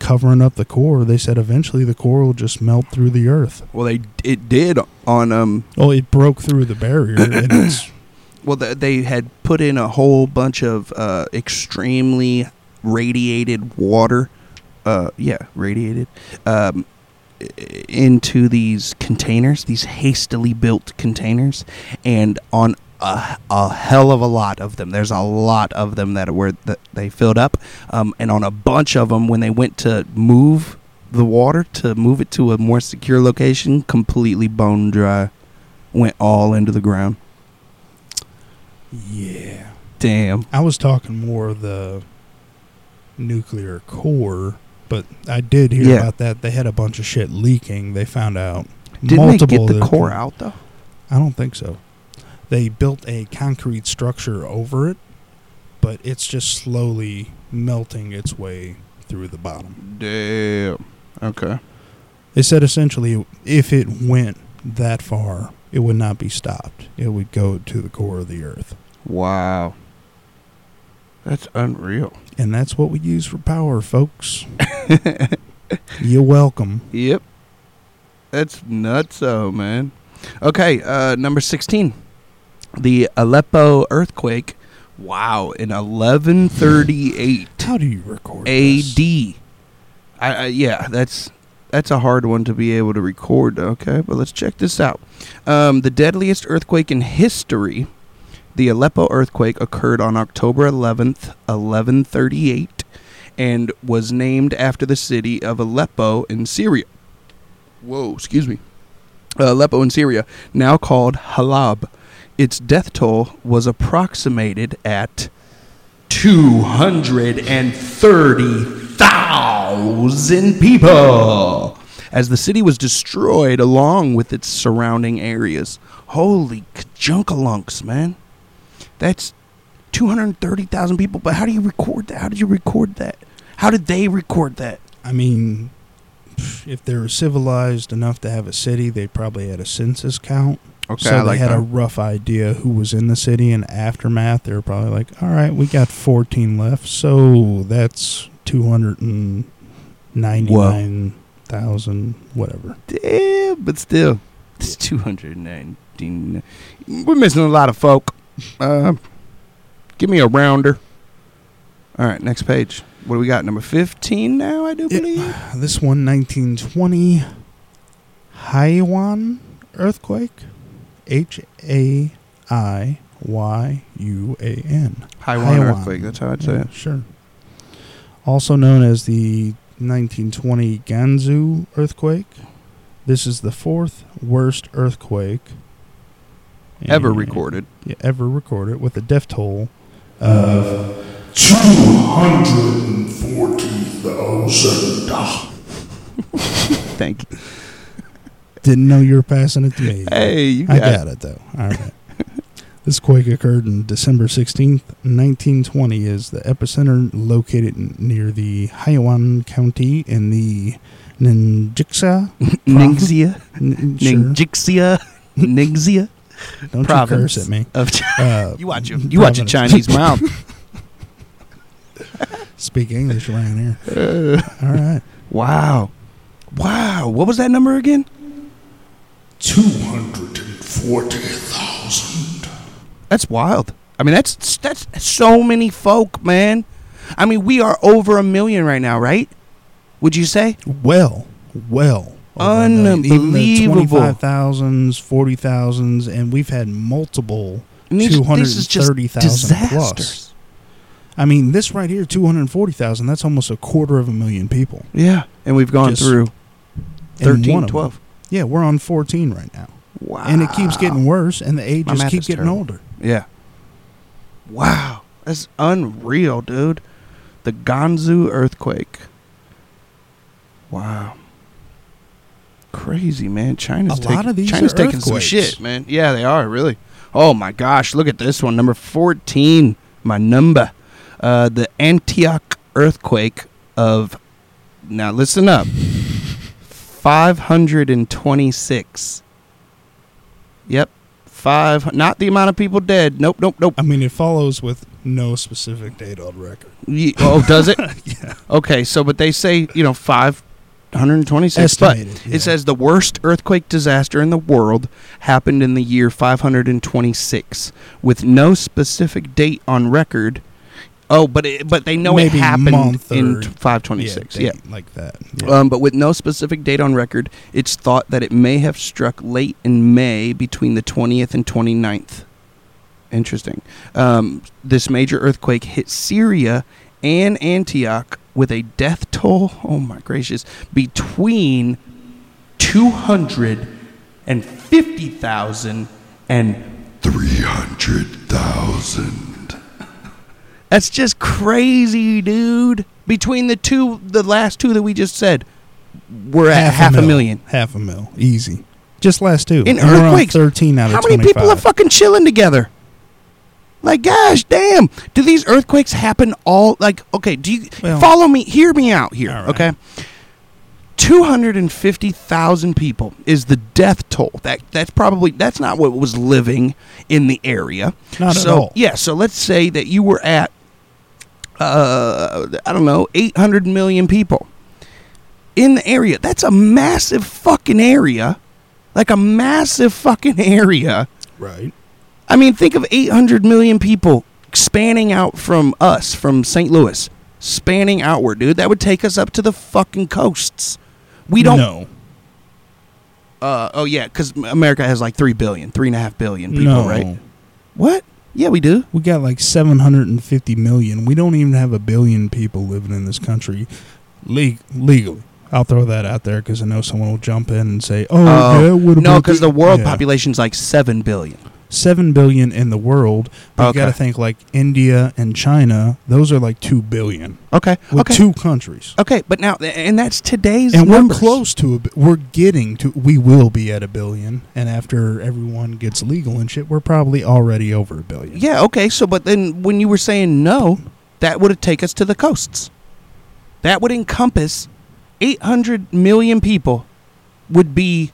Speaker 2: covering up the core. They said eventually the core will just melt through the earth.
Speaker 1: Well, they it did on um.
Speaker 2: Oh, it broke through the barrier and it's
Speaker 1: Well, they had put in a whole bunch of uh, extremely radiated water. Uh, yeah, radiated. Um, into these containers, these hastily built containers, and on a, a hell of a lot of them. There's a lot of them that were that they filled up, um, and on a bunch of them, when they went to move the water to move it to a more secure location, completely bone dry, went all into the ground.
Speaker 2: Yeah.
Speaker 1: Damn.
Speaker 2: I was talking more of the nuclear core, but I did hear
Speaker 1: Yeah.
Speaker 2: about that. They had a bunch of shit leaking. They found out
Speaker 1: Didn't
Speaker 2: multiple
Speaker 1: they get the core out though?
Speaker 2: I don't think so. They built a concrete structure over it, but it's just slowly melting its way through the bottom.
Speaker 1: Damn. Okay.
Speaker 2: They said essentially if it went that far, it would not be stopped. It would go to the core of the earth.
Speaker 1: Wow. That's unreal.
Speaker 2: And that's what we use for power, folks. You're welcome.
Speaker 1: Yep. That's nutso, man. Okay, uh, number 16. The Aleppo earthquake. Wow, in 1138
Speaker 2: How do you record this?
Speaker 1: AD. I, I, yeah, that's that's a hard one to be able to record. Okay, but let's check this out. Um, the deadliest earthquake in history, the Aleppo earthquake, occurred on October 11th, 1138, and was named after the city of Aleppo in Syria. Whoa, excuse me. Uh, Aleppo in Syria, now called Halab. Its death toll was approximated at 230,000 people as the city was destroyed along with its surrounding areas. Holy junkalunks, man. That's 230,000 people. But how do you record that? How did you record that? How did they record that?
Speaker 2: I mean, if they were civilized enough to have a city, they probably had a census count.
Speaker 1: Okay,
Speaker 2: so
Speaker 1: I
Speaker 2: they
Speaker 1: like
Speaker 2: had
Speaker 1: that.
Speaker 2: a rough idea who was in the city and aftermath. They were probably like, all right, we got 14 left. So that's 299,000, whatever.
Speaker 1: Damn, but still, it's 219. We're missing a lot of folk. Uh, give me a rounder. All right, next page. What do we got? Number 15 now, I do believe.
Speaker 2: This one, 1920 Haiwan earthquake. H A I Y U A N.
Speaker 1: Haiwan
Speaker 2: Haiwan.
Speaker 1: earthquake. That's how I'd say
Speaker 2: Yeah,
Speaker 1: it.
Speaker 2: Sure. Also known as the 1920 Gansu earthquake. This is the fourth worst earthquake
Speaker 1: Ever
Speaker 2: in-
Speaker 1: recorded.
Speaker 2: yeah, ever recorded with a death toll of
Speaker 3: 240,000.
Speaker 1: Thank you.
Speaker 2: Didn't know you were passing it to me.
Speaker 1: Hey, you
Speaker 2: I
Speaker 1: got,
Speaker 2: got it though. All right. this quake occurred on December 16th, 1920 is the epicenter located near the Haiwan County in the.
Speaker 1: Ningxia.
Speaker 2: N-
Speaker 1: Ningxia. Ningxia.
Speaker 2: Don't
Speaker 1: province.
Speaker 2: you curse at me.
Speaker 1: Of
Speaker 2: Uh,
Speaker 1: you watch your you watch
Speaker 2: province.
Speaker 1: Chinese mouth.
Speaker 2: Speak English around here. All right.
Speaker 1: wow, wow. What was that number again?
Speaker 3: 240,000.
Speaker 1: That's wild. I mean, that's that's so many folk, man. I mean, we are over a million right now, right? Would you say?
Speaker 2: Well, well. Oh, over a. Even the
Speaker 1: Unbelievable.
Speaker 2: 25,000s, 40,000s, and we've had multiple.
Speaker 1: And these- this is just
Speaker 2: 230,000 plus. I mean, this right here, 240,000, that's almost a quarter of a million people.
Speaker 1: Yeah, and we've gone
Speaker 2: Just
Speaker 1: through
Speaker 2: in
Speaker 1: 13,
Speaker 2: one of them.
Speaker 1: 12.
Speaker 2: Yeah, we're on 14 right now.
Speaker 1: Wow.
Speaker 2: And it keeps getting worse, and the ages keep getting
Speaker 1: terrible.
Speaker 2: older.
Speaker 1: Yeah. Wow. That's unreal, dude. The Gansu earthquake. Wow. Crazy, man. China's
Speaker 2: A
Speaker 1: taking,
Speaker 2: lot of these
Speaker 1: China's taking some shit, man. Yeah, they are, really. Oh my gosh, look at this one. Number 14, my number. Uh, the Antioch earthquake of Now listen up. 526. Yep. 5 not the amount of people dead. Nope, nope, nope.
Speaker 2: I mean, it follows with no specific date on record.
Speaker 1: Ye- Oh, does it?
Speaker 2: yeah.
Speaker 1: Okay, so but they say you know five hundred twenty-six.
Speaker 2: Estimated,
Speaker 1: But
Speaker 2: yeah.
Speaker 1: it says the worst earthquake disaster in the world happened in the year five hundred and twenty-six, with no specific date on record. Oh, but it, but they know
Speaker 2: Maybe
Speaker 1: it happened
Speaker 2: month
Speaker 1: in five twenty-six. Yeah.
Speaker 2: date like that. Yeah.
Speaker 1: Um, but with no specific date on record, it's thought that it may have struck late in May between the 20th and 29th. Interesting. Um, this major earthquake hit Syria and Antioch with a death toll, oh my gracious, between 250,000 and
Speaker 3: 300,000.
Speaker 1: That's just crazy, dude. Between the two, the last two that we just said, we're at half, a
Speaker 2: mil.
Speaker 1: million.
Speaker 2: Half a mil. Easy. Just last two.
Speaker 1: In
Speaker 2: And
Speaker 1: earthquakes,
Speaker 2: 13 out of
Speaker 1: How many
Speaker 2: 25.
Speaker 1: people are fucking chilling together? Like, gosh, damn. Do these earthquakes happen all? Like, okay, do you
Speaker 2: Well-
Speaker 1: follow me? Hear me out here,
Speaker 2: right.
Speaker 1: okay? Two hundred and fifty thousand people is the death toll. That that's probably that's not what was living in the area.
Speaker 2: Not
Speaker 1: so,
Speaker 2: at all.
Speaker 1: Yeah, so let's say that you were at, uh, I don't know, eight hundred million people in the area. That's a massive fucking area, like a massive fucking area.
Speaker 2: Right.
Speaker 1: I mean, think of 800 million people spanning out from us, from St. Louis, spanning outward, dude. That would take us up to the fucking coasts. We don't.
Speaker 2: No.
Speaker 1: Uh, oh, yeah, because America has like 3 billion, 3.5 billion people,
Speaker 2: no.
Speaker 1: right? What? Yeah, we do.
Speaker 2: We got like 750 million. We don't even have a billion people living in this country le- legally. I'll throw that out there because I know someone will jump in and say, "Oh,
Speaker 1: Oh,
Speaker 2: yeah,
Speaker 1: No, because the world
Speaker 2: Yeah.
Speaker 1: population's like 7 billion.
Speaker 2: Seven billion in the world, but
Speaker 1: Okay.
Speaker 2: you got to think like India and China; those are like two billion
Speaker 1: Okay.
Speaker 2: with
Speaker 1: okay.
Speaker 2: two countries.
Speaker 1: Okay, but now, and that's today's
Speaker 2: And
Speaker 1: numbers.
Speaker 2: we're close to a. We're getting to. We will be at a billion, and after everyone gets legal and shit, we're probably already over a billion.
Speaker 1: Yeah, okay. So, but then when you were saying no, that would take us to the coasts. That would encompass 800 million people, would be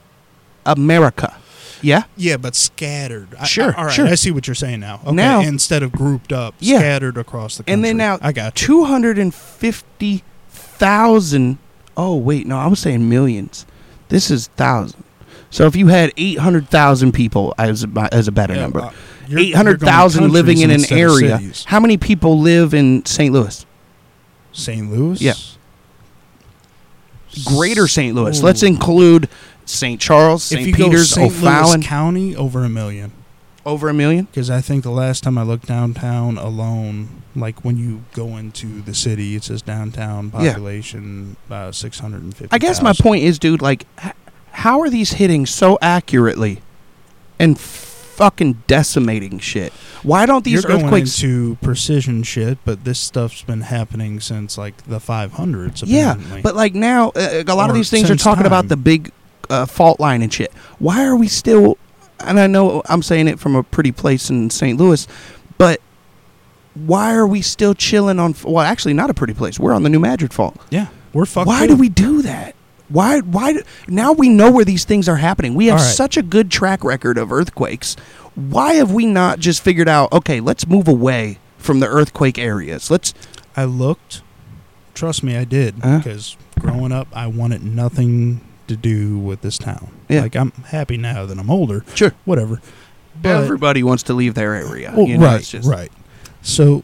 Speaker 1: America. Yeah?
Speaker 2: Yeah, but scattered.
Speaker 1: Sure,
Speaker 2: I, all right,
Speaker 1: sure.
Speaker 2: I see what you're saying now. Okay,
Speaker 1: Now-
Speaker 2: instead of grouped up,
Speaker 1: Yeah.
Speaker 2: scattered across the country.
Speaker 1: And then now,
Speaker 2: I got
Speaker 1: 250,000. Oh, wait, no, I was saying millions. This is thousand. So if you had 800,000 people as a, as a better
Speaker 2: Yeah,
Speaker 1: number,
Speaker 2: uh, you're going
Speaker 1: 800,000 living in an area, how many people live in St. Louis?
Speaker 2: St. Louis.
Speaker 1: Yeah. Greater St. Louis.
Speaker 2: Ooh.
Speaker 1: Let's include St. Charles, St. Peter's,
Speaker 2: St.
Speaker 1: O'Fallon.
Speaker 2: Louis County, over a million.
Speaker 1: Over a million.
Speaker 2: Because I think the last time I looked downtown alone, like when you go into the city, it says downtown
Speaker 1: Yeah.
Speaker 2: population uh, six hundred and fifty.
Speaker 1: I guess my point is, dude, like, how are these hitting so accurately and fucking decimating shit? Why don't these
Speaker 2: You're going
Speaker 1: earthquakes?
Speaker 2: into precision shit, but this stuff's been happening since like the 500s.
Speaker 1: Yeah, but like now, uh, a lot of these things are talking about the big uh, fault line and shit. Why are we still? And I know I'm saying it from a pretty place in St. Louis, but why are we still chilling on? Well, actually, not a pretty place. We're on the New Madrid fault.
Speaker 2: yeah, we're fucked.
Speaker 1: Why
Speaker 2: too.
Speaker 1: do we do that? Why? Why? do- Now we know where these things are happening. We have
Speaker 2: right.
Speaker 1: such a good track record of earthquakes. Why have we not just figured out? Okay, let's move away from the earthquake areas. Let's.
Speaker 2: I looked. Trust me, I did.
Speaker 1: Huh?
Speaker 2: Because growing up, I wanted nothing to do with this town.
Speaker 1: Yeah.
Speaker 2: Like I'm happy now that I'm older.
Speaker 1: Sure.
Speaker 2: Whatever. But
Speaker 1: Everybody wants to leave their area.
Speaker 2: Well,
Speaker 1: you know,
Speaker 2: right,
Speaker 1: it's just-
Speaker 2: right. So,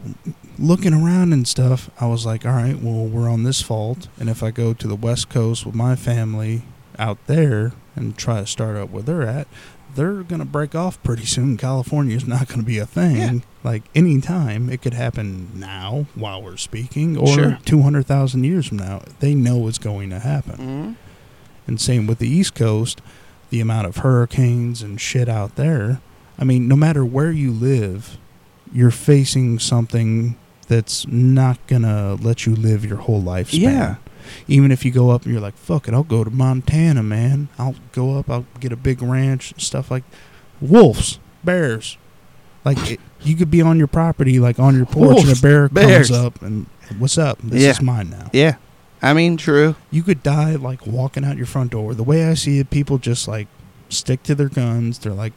Speaker 2: looking around and stuff, I was like, all right, well, we're on this fault, and if I go to the West Coast with my family out there and try to start up where they're at, they're gonna break off pretty soon. California's not gonna be a thing.
Speaker 1: Yeah.
Speaker 2: Like any time, it could happen now while we're speaking, or
Speaker 1: Sure.
Speaker 2: two hundred thousand years from now. They know it's going to happen.
Speaker 1: Mhm.
Speaker 2: And same with the East Coast, the amount of hurricanes and shit out there. I mean, no matter where you live, you're facing something that's not gonna let you live your whole lifespan.
Speaker 1: Yeah.
Speaker 2: Even if you go up and you're like, fuck it, I'll go to Montana, man. I'll go up, I'll get a big ranch, stuff like wolves, bears. Like, it, you could be on your property, like on your porch, and a bear
Speaker 1: bears.
Speaker 2: comes up and, what's up? This
Speaker 1: Yeah.
Speaker 2: is mine now
Speaker 1: Yeah. I mean, true.
Speaker 2: you could die like walking out your front door. The way I see it, people just like stick to their guns. They're like,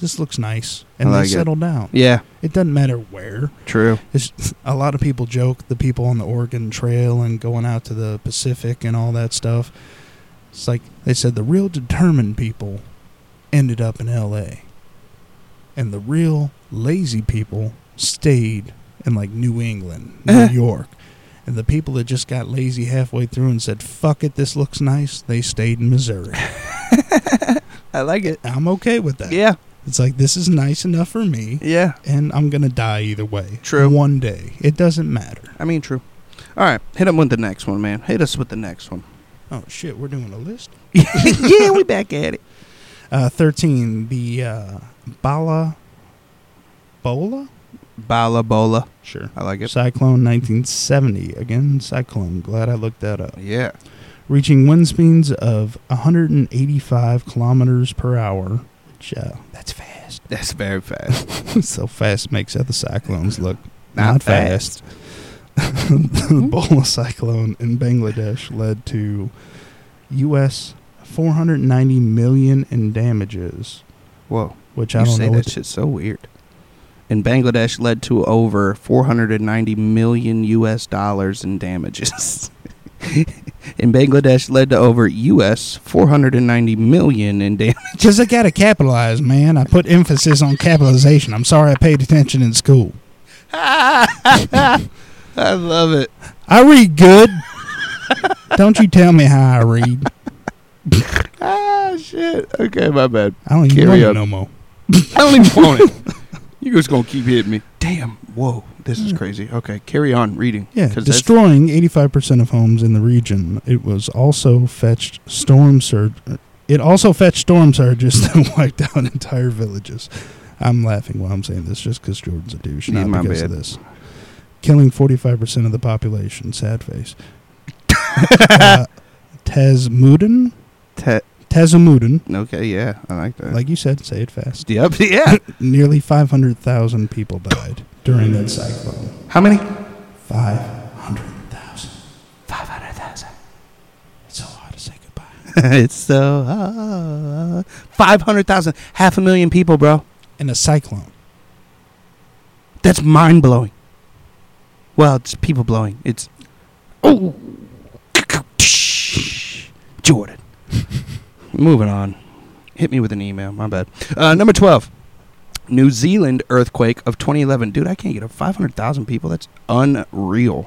Speaker 2: "This looks nice," and
Speaker 1: like
Speaker 2: they
Speaker 1: it.
Speaker 2: settle down.
Speaker 1: Yeah.
Speaker 2: It doesn't matter where.
Speaker 1: True.
Speaker 2: It's, a lot of people joke the people on the Oregon Trail and going out to the Pacific and all that stuff. It's like they said the real determined people ended up in L.A. and the real lazy people stayed in like New England, New. York. And the people that just got lazy halfway through and said, fuck it, this looks nice, they stayed in Missouri.
Speaker 1: I like it.
Speaker 2: I'm okay with that.
Speaker 1: Yeah.
Speaker 2: It's like, this is nice enough for me,
Speaker 1: Yeah.
Speaker 2: and I'm going to die either way.
Speaker 1: True.
Speaker 2: One day. It doesn't matter.
Speaker 1: I mean, true. All right. Hit him with the next one, man. Hit us with the next one.
Speaker 2: Oh, shit, we're doing a list?
Speaker 1: yeah, we back at it.
Speaker 2: Uh, 13, the uh, Bala. Bhola?
Speaker 1: Bala Bhola.
Speaker 2: Sure.
Speaker 1: I like it.
Speaker 2: Cyclone 1970. Again, cyclone. Glad I looked that up.
Speaker 1: Yeah.
Speaker 2: Reaching wind speeds of 185 kilometers per hour. Which, uh, that's fast.
Speaker 1: That's very fast.
Speaker 2: so fast makes other cyclones look
Speaker 1: Not
Speaker 2: not, fast. the Bhola cyclone in Bangladesh led to U.S. 490 million in damages,
Speaker 1: Whoa.
Speaker 2: which I
Speaker 1: You
Speaker 2: don't
Speaker 1: say
Speaker 2: know.
Speaker 1: that shit's so weird. In Bangladesh, led to over 490 million U.S. dollars in damages. in Bangladesh, led to over U.S. 490 million in damages.
Speaker 2: Because I gotta capitalize, man. I put emphasis on capitalization. I'm sorry I paid attention in school.
Speaker 1: I love it.
Speaker 2: I read good. don't you tell me how I read.
Speaker 1: Ah, shit. Okay, my bad.
Speaker 2: I don't even
Speaker 1: Carry
Speaker 2: want it no more.
Speaker 1: I don't even want it. You just gonna keep hitting me. Damn. Whoa. This is crazy. Okay, carry on reading.
Speaker 2: Yeah,
Speaker 1: 'cause that's-
Speaker 2: destroying 85% of homes in the region. It was also fetched storm surge. It also fetched storm surges that wiped out entire villages. I'm laughing while I'm saying this just because Jordan's a douche,
Speaker 1: Yeah,
Speaker 2: not
Speaker 1: my
Speaker 2: because
Speaker 1: bad.
Speaker 2: of this. Killing 45% of the population. Sad face. uh, Tezmudin?
Speaker 1: Te-
Speaker 2: Tezmudin.
Speaker 1: okay, yeah, I like that.
Speaker 2: Like you said, say it fast.
Speaker 1: yep, yeah.
Speaker 2: Nearly 500,000 people died during that cyclone.
Speaker 1: How many?
Speaker 2: 500,000.
Speaker 1: 500,000.
Speaker 2: It's so hard to say goodbye.
Speaker 1: it's so hard. 500,000. Half a million people, bro.
Speaker 2: In a cyclone.
Speaker 1: That's mind blowing. Well, it's people blowing. It's. Oh! Jordan. Moving on. Hit me with an email. My bad. Uh, number 12. New Zealand earthquake of 2011. Dude, I can't get up 500,000 people. That's unreal.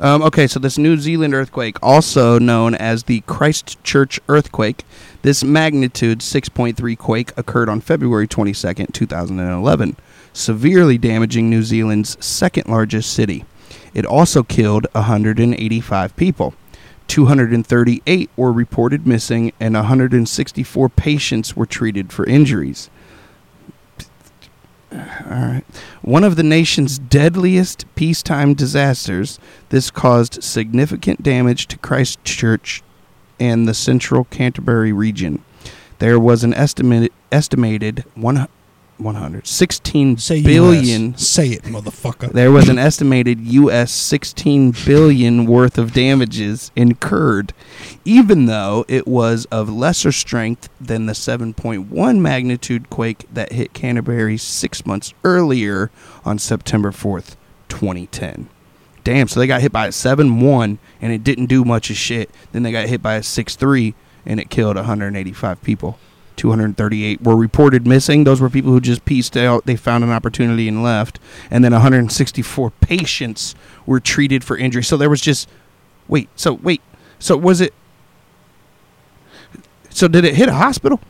Speaker 1: Um, okay, so this New Zealand earthquake, also known as the Christchurch earthquake, this magnitude 6.3 quake occurred on February 22nd, 2011, severely damaging New Zealand's second largest city. It also killed 185 people. 238 were reported missing, and 164 patients were treated for injuries. All right. One of the nation's deadliest peacetime disasters, this caused significant damage to Christchurch and the central Canterbury region. There was an estimated estimated one, 100 16
Speaker 2: Say
Speaker 1: billion
Speaker 2: US. Say it, motherfucker.
Speaker 1: there was an estimated US 16 billion worth of damages incurred, even though it was of lesser strength than the 7.1 magnitude quake that hit Canterbury six months earlier on September 4th, 2010. Damn, so they got hit by a 7.1 and it didn't do much of shit. Then they got hit by a 6.3 and it killed 185 people. 238 were reported missing. Those were people who just pieced out. They found an opportunity and left. And then 164 patients were treated for injury. So there was just wait. So wait. So was it? So did it hit a hospital?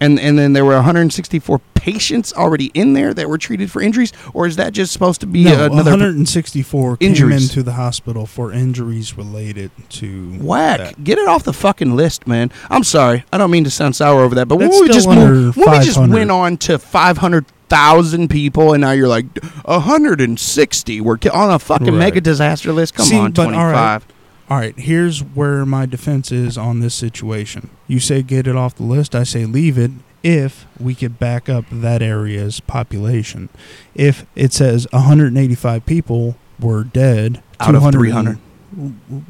Speaker 1: And and then there were 164 patients already in there that were treated for injuries, or is that just supposed to be
Speaker 2: no,
Speaker 1: another
Speaker 2: 164 came
Speaker 1: Injuries.
Speaker 2: into the hospital for injuries related to
Speaker 1: Whack!
Speaker 2: that.
Speaker 1: Get it off the fucking list, man. I'm sorry. I don't mean to sound sour over that, but
Speaker 2: That's
Speaker 1: when we just moved, when we just went on to 500,000 people, and now you're like 160. We're ki- on a fucking
Speaker 2: Right.
Speaker 1: mega disaster list. Come
Speaker 2: See,
Speaker 1: on,
Speaker 2: but all right.
Speaker 1: 25.
Speaker 2: All right, here's where my defense is on this situation. You say get it off the list. I say leave it if we could back up that area's population. If it says 185 people were dead
Speaker 1: Out of
Speaker 2: 200
Speaker 1: 300.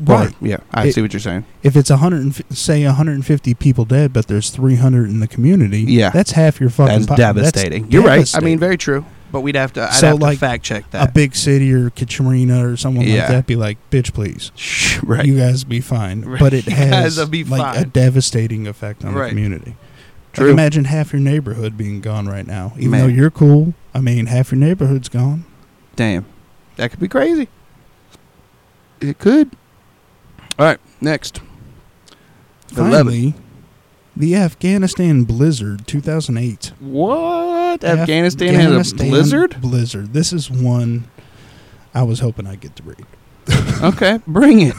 Speaker 2: right?
Speaker 1: Yeah, I
Speaker 2: It-
Speaker 1: see what you're saying.
Speaker 2: If it's 100, say 150 people dead, but there's 300 in the community,
Speaker 1: Yeah.
Speaker 2: that's half your fucking.
Speaker 1: That's
Speaker 2: po-
Speaker 1: devastating. you're right. I mean, very true. But we'd have to. I'd
Speaker 2: So,
Speaker 1: have
Speaker 2: like,
Speaker 1: to fact check that.
Speaker 2: a big city or Katrina or someone
Speaker 1: Yeah.
Speaker 2: like that be like, bitch, please.
Speaker 1: Right.
Speaker 2: You guys be fine.
Speaker 1: Right.
Speaker 2: But it has like a devastating effect on
Speaker 1: Right.
Speaker 2: the community.
Speaker 1: True.
Speaker 2: Like imagine half your neighborhood being gone right now. Even
Speaker 1: Man.
Speaker 2: though you're cool, I mean, half your neighborhood's gone.
Speaker 1: Damn. That could be crazy. It could. All right, next. 11.
Speaker 2: The Afghanistan blizzard 2008.
Speaker 1: What? Afghanistan, has a blizzard?
Speaker 2: Blizzard. This is one I was hoping I'd get to read.
Speaker 1: okay, bring it.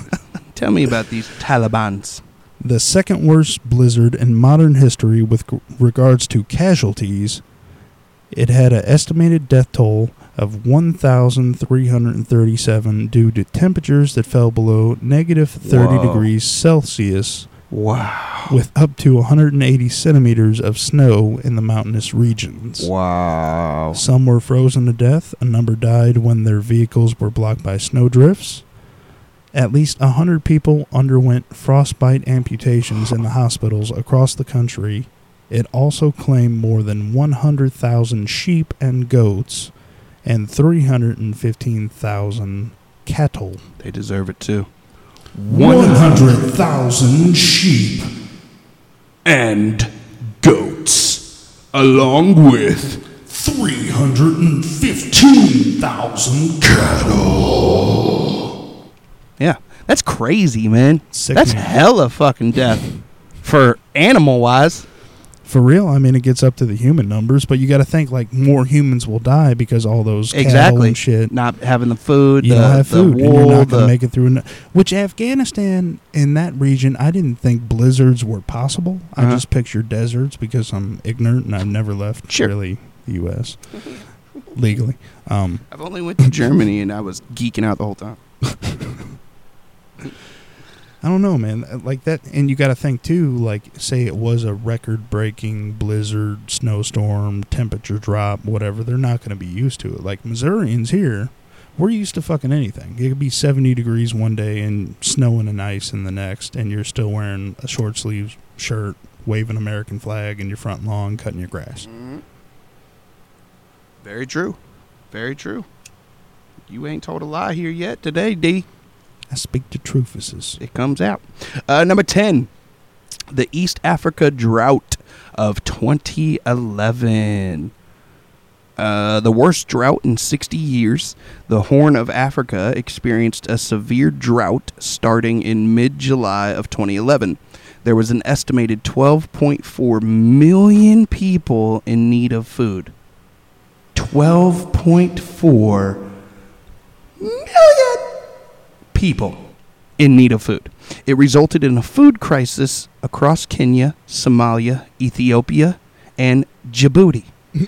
Speaker 1: Tell me about these Talibans.
Speaker 2: The second worst blizzard in modern history with regards to casualties. It had an estimated death toll of 1,337 due to temperatures that fell below negative 30
Speaker 1: Whoa.
Speaker 2: degrees Celsius,
Speaker 1: Wow.
Speaker 2: with up to 180 centimeters of snow in the mountainous regions.
Speaker 1: Wow.
Speaker 2: Some were frozen to death. A number died when their vehicles were blocked by snow drifts. At least 100 people underwent frostbite amputations in the hospitals across the country. It also claimed more than 100,000 sheep and goats and 315,000 cattle.
Speaker 1: They deserve it too.
Speaker 2: 100,000 sheep.
Speaker 1: And goats. Along with
Speaker 2: 315,000 cattle.
Speaker 1: Yeah. That's crazy, man.
Speaker 2: Sickening.
Speaker 1: That's hella fucking death. For animal wise.
Speaker 2: For real, I mean, it gets up to the human numbers, but you got to think like more humans will die because all those
Speaker 1: Exactly.
Speaker 2: and shit.
Speaker 1: Not having the food,
Speaker 2: You
Speaker 1: the,
Speaker 2: don't have food,
Speaker 1: wool,
Speaker 2: and you're not going to make it through. n- Which Afghanistan in that region, I didn't think blizzards were possible. I
Speaker 1: Uh-huh.
Speaker 2: just pictured deserts because I'm ignorant and I've never left
Speaker 1: Sure.
Speaker 2: really the U.S. legally. Um,
Speaker 1: I've only went to Germany and I was geeking out the whole time.
Speaker 2: I don't know, man. Uh, Like that, and you got to think too. Like, say it was a record-breaking blizzard, snowstorm, temperature drop, whatever. They're not going to be used to it. Like Missourians here, we're used to fucking anything. It could be seventy degrees one day and snowing and ice in the next, and you're still wearing a short sleeve shirt, waving American flag in your front lawn, cutting your grass.
Speaker 1: Very true. Very true. You ain't told a lie here yet today, D.
Speaker 2: I speak to truthuses.
Speaker 1: It comes out. Uh, number 10, the East Africa drought of 2011. Uh, the worst drought in 60 years. The Horn of Africa experienced a severe drought starting in mid July of 2011. There was an estimated 12.4 million people in need of food. 12.4 million people in need of food. It resulted in a food crisis across Kenya, Somalia, Ethiopia, and Djibouti.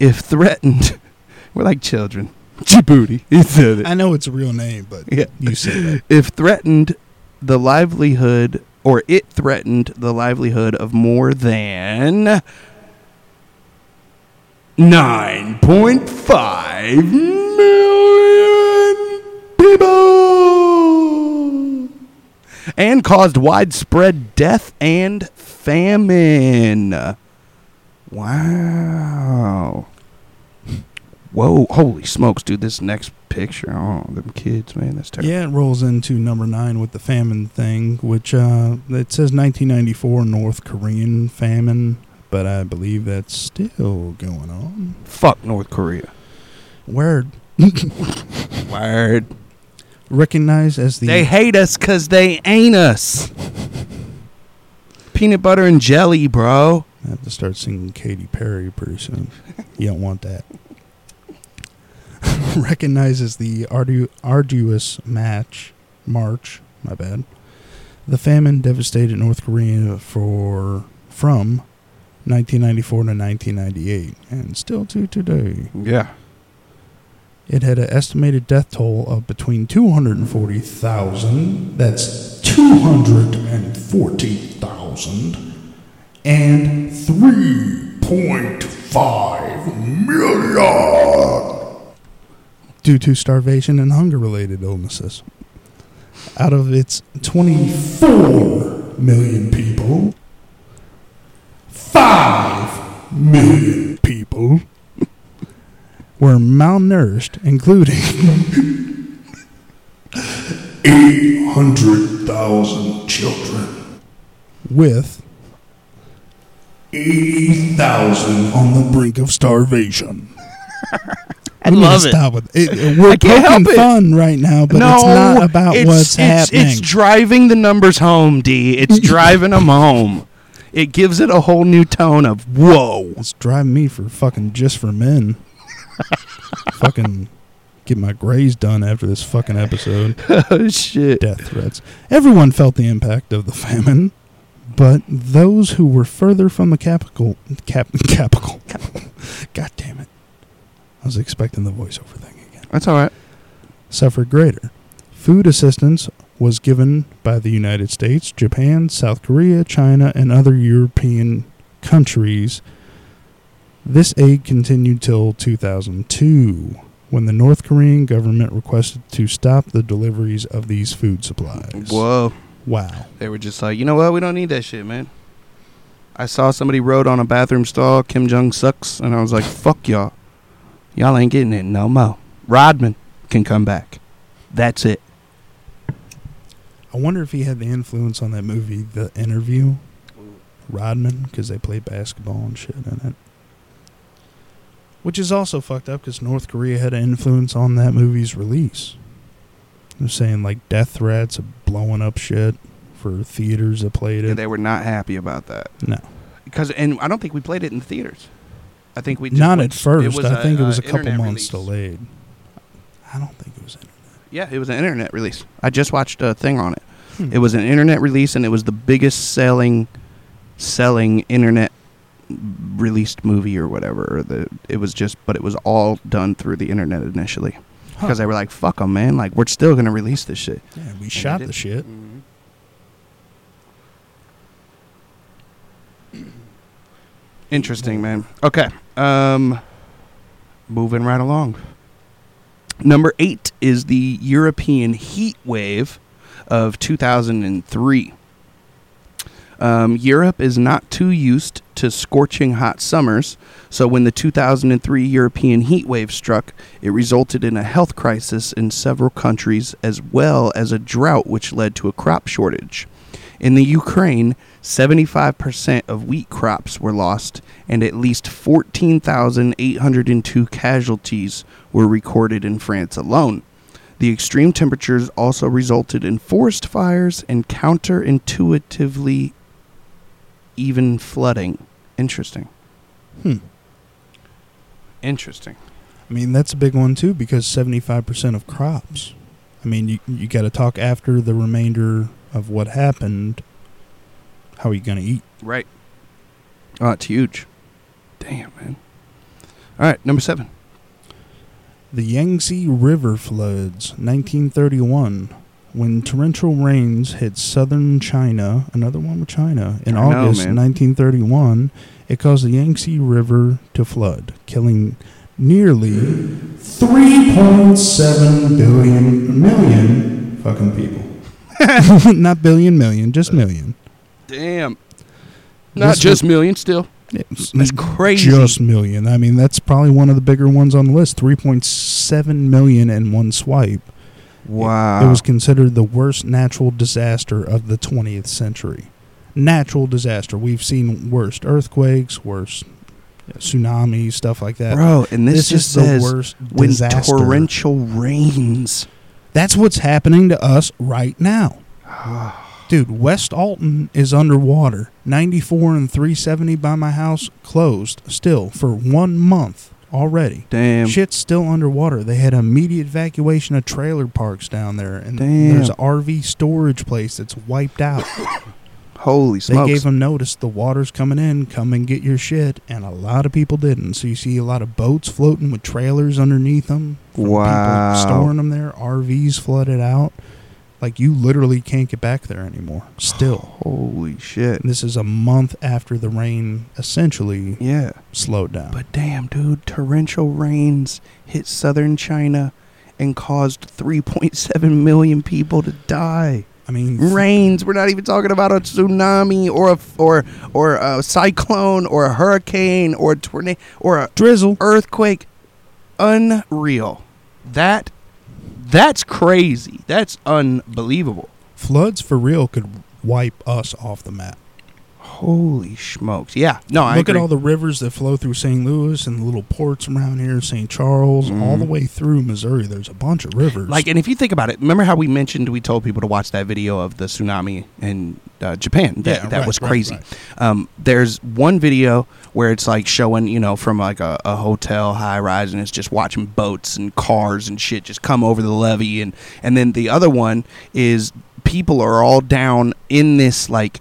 Speaker 1: if threatened, we're like children. Djibouti. Said it.
Speaker 2: I know it's a real name, but
Speaker 1: Yeah.
Speaker 2: you said that.
Speaker 1: If threatened, the livelihood, or it threatened the livelihood of more than 9.5 million people and caused widespread death and famine. Wow. Whoa, holy smokes, dude, this next picture. Oh, them kids, man, that's terrible.
Speaker 2: Yeah, it rolls into number nine with the famine thing, which uh, it says 1994 North Korean famine, but I believe that's still going on.
Speaker 1: Fuck North Korea.
Speaker 2: Word.
Speaker 1: Word.
Speaker 2: Recognized as the
Speaker 1: They hate us because they ain't us. Peanut butter and jelly, bro.
Speaker 2: I have to start singing Katy Perry pretty soon. you don't want that. Recognizes the ardu- arduous match march. My bad. The famine devastated North Korea for from 1994 to 1998, and still to today.
Speaker 1: Yeah.
Speaker 2: It had an estimated death toll of between 240,000, that's 240,000, and 3.5 million due to starvation and hunger related illnesses. Out of its 24 million people, 5 million people were malnourished, including 800,000 children, with 80,000 on the brink of starvation.
Speaker 1: I
Speaker 2: we
Speaker 1: love it.
Speaker 2: Stop with it. it we're
Speaker 1: I can't help
Speaker 2: poking
Speaker 1: it.
Speaker 2: fun right now, but it's not about
Speaker 1: it's,
Speaker 2: what's
Speaker 1: it's,
Speaker 2: happening.
Speaker 1: It's driving the numbers home, D. It's driving them home. It gives it a whole new tone of whoa.
Speaker 2: It's driving me for fucking just for men. fucking get my grays done after this fucking episode.
Speaker 1: oh shit.
Speaker 2: Death threats. Everyone felt the impact of the famine, but those who were further from the capital, cap, capital, God damn it! I was expecting the voiceover thing again.
Speaker 1: That's all right.
Speaker 2: Suffered greater. Food assistance was given by the United States, Japan, South Korea, China, and other European countries. This aid continued till 2002, when the North Korean government requested to stop the deliveries of these food supplies.
Speaker 1: Whoa.
Speaker 2: Wow.
Speaker 1: They were just like, you know what? We don't need that shit, man. I saw somebody wrote on a bathroom stall, Kim Jong sucks, and I was like, fuck y'all. Y'all ain't getting it no more. Rodman can come back. That's it.
Speaker 2: I wonder if he had the influence on that movie, The Interview. Rodman, because they play basketball and shit in it. Which is also fucked up because North Korea had an influence on that movie's release. They're saying like death threats of blowing up shit for theaters that played it.
Speaker 1: And they were not happy about that.
Speaker 2: no,
Speaker 1: Because, and I don't think we played it in the theaters. I think we just
Speaker 2: not
Speaker 1: went-
Speaker 2: at first. I
Speaker 1: a,
Speaker 2: think it was
Speaker 1: uh,
Speaker 2: a couple
Speaker 1: internet
Speaker 2: months
Speaker 1: release.
Speaker 2: delayed. I don't think it was. In
Speaker 1: Yeah, it was an internet release. I just watched a thing on it.
Speaker 2: Hmm.
Speaker 1: It was an internet release, and it was the biggest selling, selling internet released movie or whatever. Or the it was just, but it was all done through the internet initially
Speaker 2: Huh.
Speaker 1: because they were like, "Fuck them, man! Like we're still gonna release this shit."
Speaker 2: yeah, we
Speaker 1: And
Speaker 2: shot the shit.
Speaker 1: Interesting, man. Okay. Um moving right along. Number 8 is the European heat wave of 2003. Um, Europe is not too used to scorching hot summers, so when the 2003 European heat wave struck, it resulted in a health crisis in several countries as well as a drought which led to a crop shortage. In the Ukraine, 75% of wheat crops were lost, and at least 14,802 casualties were recorded in France alone. The extreme temperatures also resulted in forest fires and counterintuitively even flooding. Interesting.
Speaker 2: Hmm.
Speaker 1: Interesting.
Speaker 2: I mean, that's a big one too because 75% of crops. I mean, you you got to talk after the remainder of what happened. How are you going to eat?
Speaker 1: Right. Oh, it's huge. Damn, man. All right, number seven.
Speaker 2: The Yangtze River floods, 1931. When torrential rains hit southern China, another one with China, in
Speaker 1: I
Speaker 2: August
Speaker 1: man.
Speaker 2: 1931, it caused the Yangtze River to flood, killing nearly 3.7 billion million fucking people. Not billion, million, just million.
Speaker 1: Damn. Not
Speaker 2: This
Speaker 1: just million, still.
Speaker 2: It's
Speaker 1: That's crazy.
Speaker 2: Just million. I mean, that's probably one of the bigger ones on the list. 3.7 million in one swipe.
Speaker 1: Wow.
Speaker 2: It was considered the worst natural disaster of the 20th century. Natural disaster. We've seen worst earthquakes, worse tsunamis, stuff like that.
Speaker 1: Bro, and this,
Speaker 2: this
Speaker 1: just
Speaker 2: is the worst
Speaker 1: when
Speaker 2: disaster.
Speaker 1: torrential rains.
Speaker 2: That's what's happening to us right now. Dude, West Alton is underwater. 94 and 370 by my house closed still for one month already.
Speaker 1: Damn.
Speaker 2: Shit's still underwater. They had immediate evacuation of trailer parks down there, and
Speaker 1: Damn.
Speaker 2: there's an RV storage place that's wiped out.
Speaker 1: Holy smokes.
Speaker 2: they gave them notice the water's coming in, come and get your shit, and a lot of people didn't. So you see a lot of boats floating with trailers underneath them.
Speaker 1: Wow.
Speaker 2: People storing them there. RVs flooded out. Like you literally can't get back there anymore. Still.
Speaker 1: Holy shit.
Speaker 2: This is a month after the rain essentially
Speaker 1: Yeah.
Speaker 2: slowed down.
Speaker 1: But damn, dude, torrential rains hit southern China and caused 3.7 million people to die.
Speaker 2: I mean,
Speaker 1: Rains. We're not even talking about a tsunami or a or or a cyclone or a hurricane or a tornado or a
Speaker 2: drizzle.
Speaker 1: earthquake. Unreal. That that's crazy. That's unbelievable.
Speaker 2: Floods for real could wipe us off the map.
Speaker 1: Holy smokes. Yeah. No, I
Speaker 2: Look
Speaker 1: agree.
Speaker 2: at all the rivers that flow through St. Louis and the little ports around here, St. Charles, all
Speaker 1: Mhm.
Speaker 2: the way through Missouri. There's a bunch of rivers.
Speaker 1: Like, and if you think about it, remember how we mentioned we told people to watch that video of the tsunami in uh, Japan? That,
Speaker 2: Yeah,
Speaker 1: that
Speaker 2: right,
Speaker 1: was
Speaker 2: right,
Speaker 1: crazy.
Speaker 2: right.
Speaker 1: Um, there's one video where it's like showing, you know, from like a, a hotel high rise, and it's just watching boats and cars and shit just come over the levee, and and then the other one is people are all down in this like.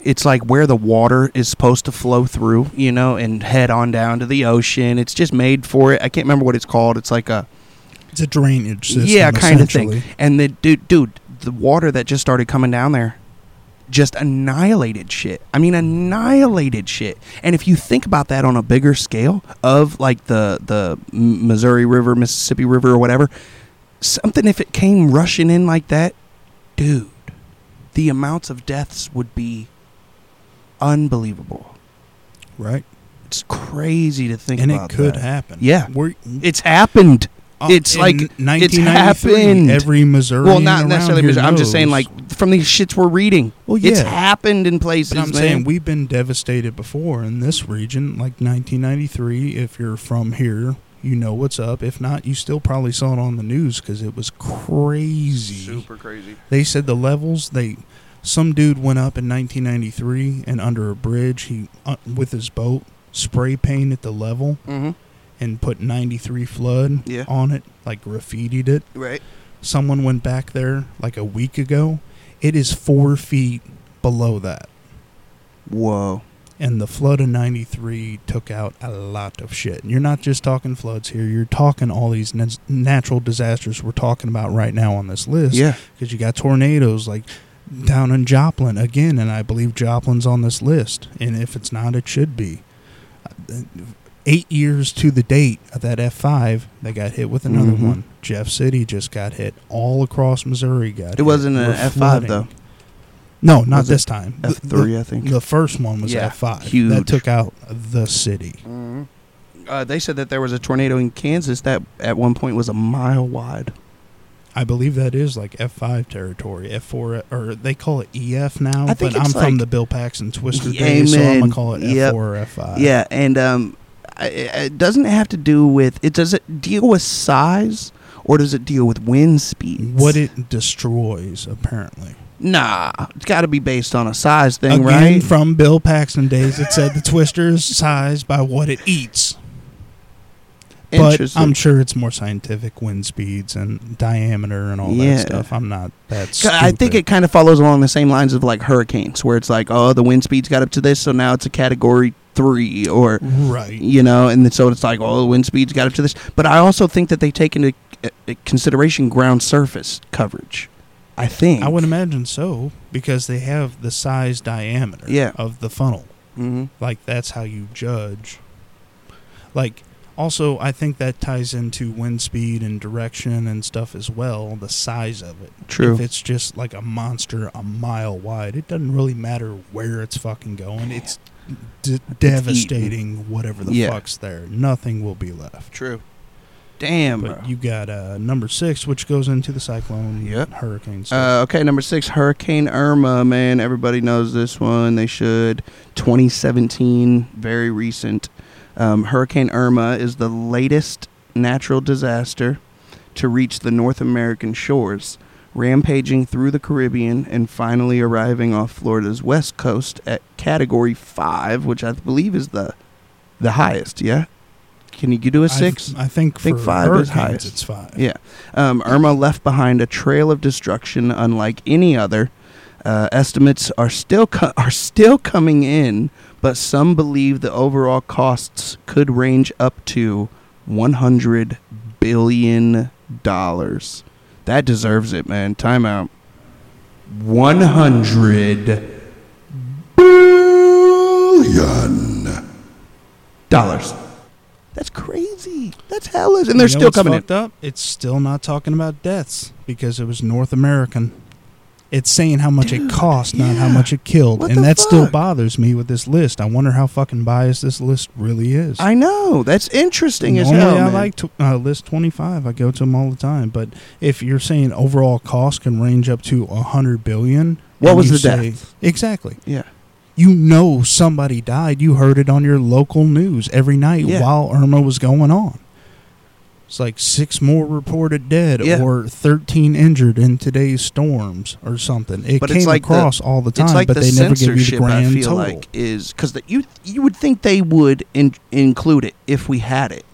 Speaker 1: It's like where the water is supposed to flow through, you know, and head on down to the ocean. It's just made for it. I can't remember what it's called. It's like a
Speaker 2: It's a drainage system.
Speaker 1: yeah, kind of thing. And the dude, dude, the water that just started coming down there, just annihilated shit. I mean, annihilated shit. And if you think about that on a bigger scale of like the the Missouri River, Mississippi River, or whatever, something if it came rushing in like that, dude, the amounts of deaths would be unbelievable.
Speaker 2: Right.
Speaker 1: It's crazy to think
Speaker 2: And
Speaker 1: about.
Speaker 2: it could
Speaker 1: that.
Speaker 2: happen.
Speaker 1: Yeah.
Speaker 2: We're,
Speaker 1: It's happened.
Speaker 2: Uh,
Speaker 1: it's
Speaker 2: in
Speaker 1: like- it's
Speaker 2: 1993,
Speaker 1: happened.
Speaker 2: Every Missouri.
Speaker 1: Well, not necessarily. Missouri. I'm just saying, like from these shits we're reading.
Speaker 2: Well, yeah.
Speaker 1: It's happened in places.
Speaker 2: But I'm
Speaker 1: man.
Speaker 2: saying we've been devastated before in this region, like 1993. If you're from here, you know what's up. If not, you still probably saw it on the news because it was crazy.
Speaker 1: Super crazy.
Speaker 2: They said the levels they some dude went up in 1993 and under a bridge he uh, with his boat spray painted the level
Speaker 1: Mm-hmm.
Speaker 2: And put 93 flood
Speaker 1: Yeah.
Speaker 2: on it like graffitied it
Speaker 1: Right.
Speaker 2: someone went back there like a week ago it is four feet below that
Speaker 1: Whoa.
Speaker 2: and the flood of 93 took out a lot of shit and you're not just talking floods here you're talking all these nat- natural disasters we're talking about right now on this list
Speaker 1: Yeah.
Speaker 2: because you got tornadoes like down in Joplin again, and I believe Joplin's on this list. And if it's not, it should be. Uh, Eight years to the date of that F five, they got hit with another
Speaker 1: Mhm.
Speaker 2: one. Jeff City just got hit. All across Missouri got.
Speaker 1: It
Speaker 2: hit.
Speaker 1: wasn't an F5,
Speaker 2: flooding.
Speaker 1: though.
Speaker 2: No, not
Speaker 1: Was it
Speaker 2: this time. The-
Speaker 1: F three, I think.
Speaker 2: The, the first one was
Speaker 1: Yeah,
Speaker 2: F five.
Speaker 1: huge.
Speaker 2: That took out the city.
Speaker 1: Mm-hmm. Uh, they said that there was a tornado in Kansas that at one point was a mile wide.
Speaker 2: I believe that is like F five territory, F four, or they call it EF now.
Speaker 1: I think
Speaker 2: but I'm
Speaker 1: it's
Speaker 2: from the Bill Paxton Twister
Speaker 1: Yeah,
Speaker 2: days, so I'm gonna call it F
Speaker 1: Yep.
Speaker 2: four or F five.
Speaker 1: Yeah, and um, I- I- it doesn't have to do with it. Does it deal with size or does it deal with wind speeds?
Speaker 2: What it destroys, apparently.
Speaker 1: Nah, it's got to be based on a size thing,
Speaker 2: Again,
Speaker 1: right?
Speaker 2: from Bill Paxton days, it said the twister's size by what it eats. But I'm sure it's more scientific wind speeds and diameter and all
Speaker 1: Yeah.
Speaker 2: that stuff. I'm not that.
Speaker 1: I think it kind of follows along the same lines of like hurricanes, where it's like, oh, the wind speeds got up to this, so now it's a category three, or
Speaker 2: right.
Speaker 1: you know, and so it's like, oh, the wind speeds got up to this. But I also think that they take into uh, uh, consideration ground surface coverage. I think.
Speaker 2: I would imagine so because they have the size diameter
Speaker 1: Yeah.
Speaker 2: of the funnel.
Speaker 1: hmm
Speaker 2: Like that's how you judge. Like also, I think that ties into wind speed and direction and stuff as well. The size of it.
Speaker 1: True.
Speaker 2: If it's just like a monster a mile wide, it doesn't really matter where it's fucking going. It's d- devastating whatever the
Speaker 1: Yeah.
Speaker 2: fuck's there. Nothing will be left.
Speaker 1: True. Damn, bro.
Speaker 2: But you got uh, number six, which goes into the cyclone
Speaker 1: Yep.
Speaker 2: hurricane. stuff.
Speaker 1: Uh, okay, number six, Hurricane Irma. Man, everybody knows this one. They should. 2017, very recent. Um, Hurricane Irma is the latest natural disaster to reach the North American shores, rampaging through the Caribbean and finally arriving off Florida's west coast at Category Five, which I believe is the the highest. Yeah, can you do a six?
Speaker 2: I, think,
Speaker 1: think
Speaker 2: for
Speaker 1: five is highest.
Speaker 2: It's five.
Speaker 1: Yeah. Um, Irma left behind a trail of destruction unlike any other. Uh, estimates are still co- are still coming in, but some believe the overall costs could range up to 100 billion dollars. That deserves it, man. Timeout. 100 billion dollars. That's crazy. That's hellish, and they're
Speaker 2: You know
Speaker 1: still coming in.
Speaker 2: up. It's still not talking about deaths because it was North American. It's saying how much
Speaker 1: Dude,
Speaker 2: it cost, not how much it killed,
Speaker 1: What
Speaker 2: and that still bothers me with this list. I wonder how fucking biased this list really is.
Speaker 1: I know. That's interesting as
Speaker 2: Normally,
Speaker 1: hell.
Speaker 2: I
Speaker 1: man.
Speaker 2: like to, uh, list twenty five. I go to them all the time. But if you're saying overall cost can range up to a hundred billion,
Speaker 1: What was the
Speaker 2: say-
Speaker 1: death?
Speaker 2: Exactly.
Speaker 1: Yeah.
Speaker 2: You know somebody died. You heard it on your local news every night
Speaker 1: Yeah.
Speaker 2: while Irma was going on. It's like six more reported dead
Speaker 1: Yeah.
Speaker 2: or 13 injured in today's storms or something. It
Speaker 1: But
Speaker 2: came
Speaker 1: like the-
Speaker 2: across all the time,
Speaker 1: like
Speaker 2: but
Speaker 1: the
Speaker 2: they never give you the
Speaker 1: censorship. I
Speaker 2: grand
Speaker 1: feel
Speaker 2: total.
Speaker 1: like is because you you would think they would in, include it if we had it,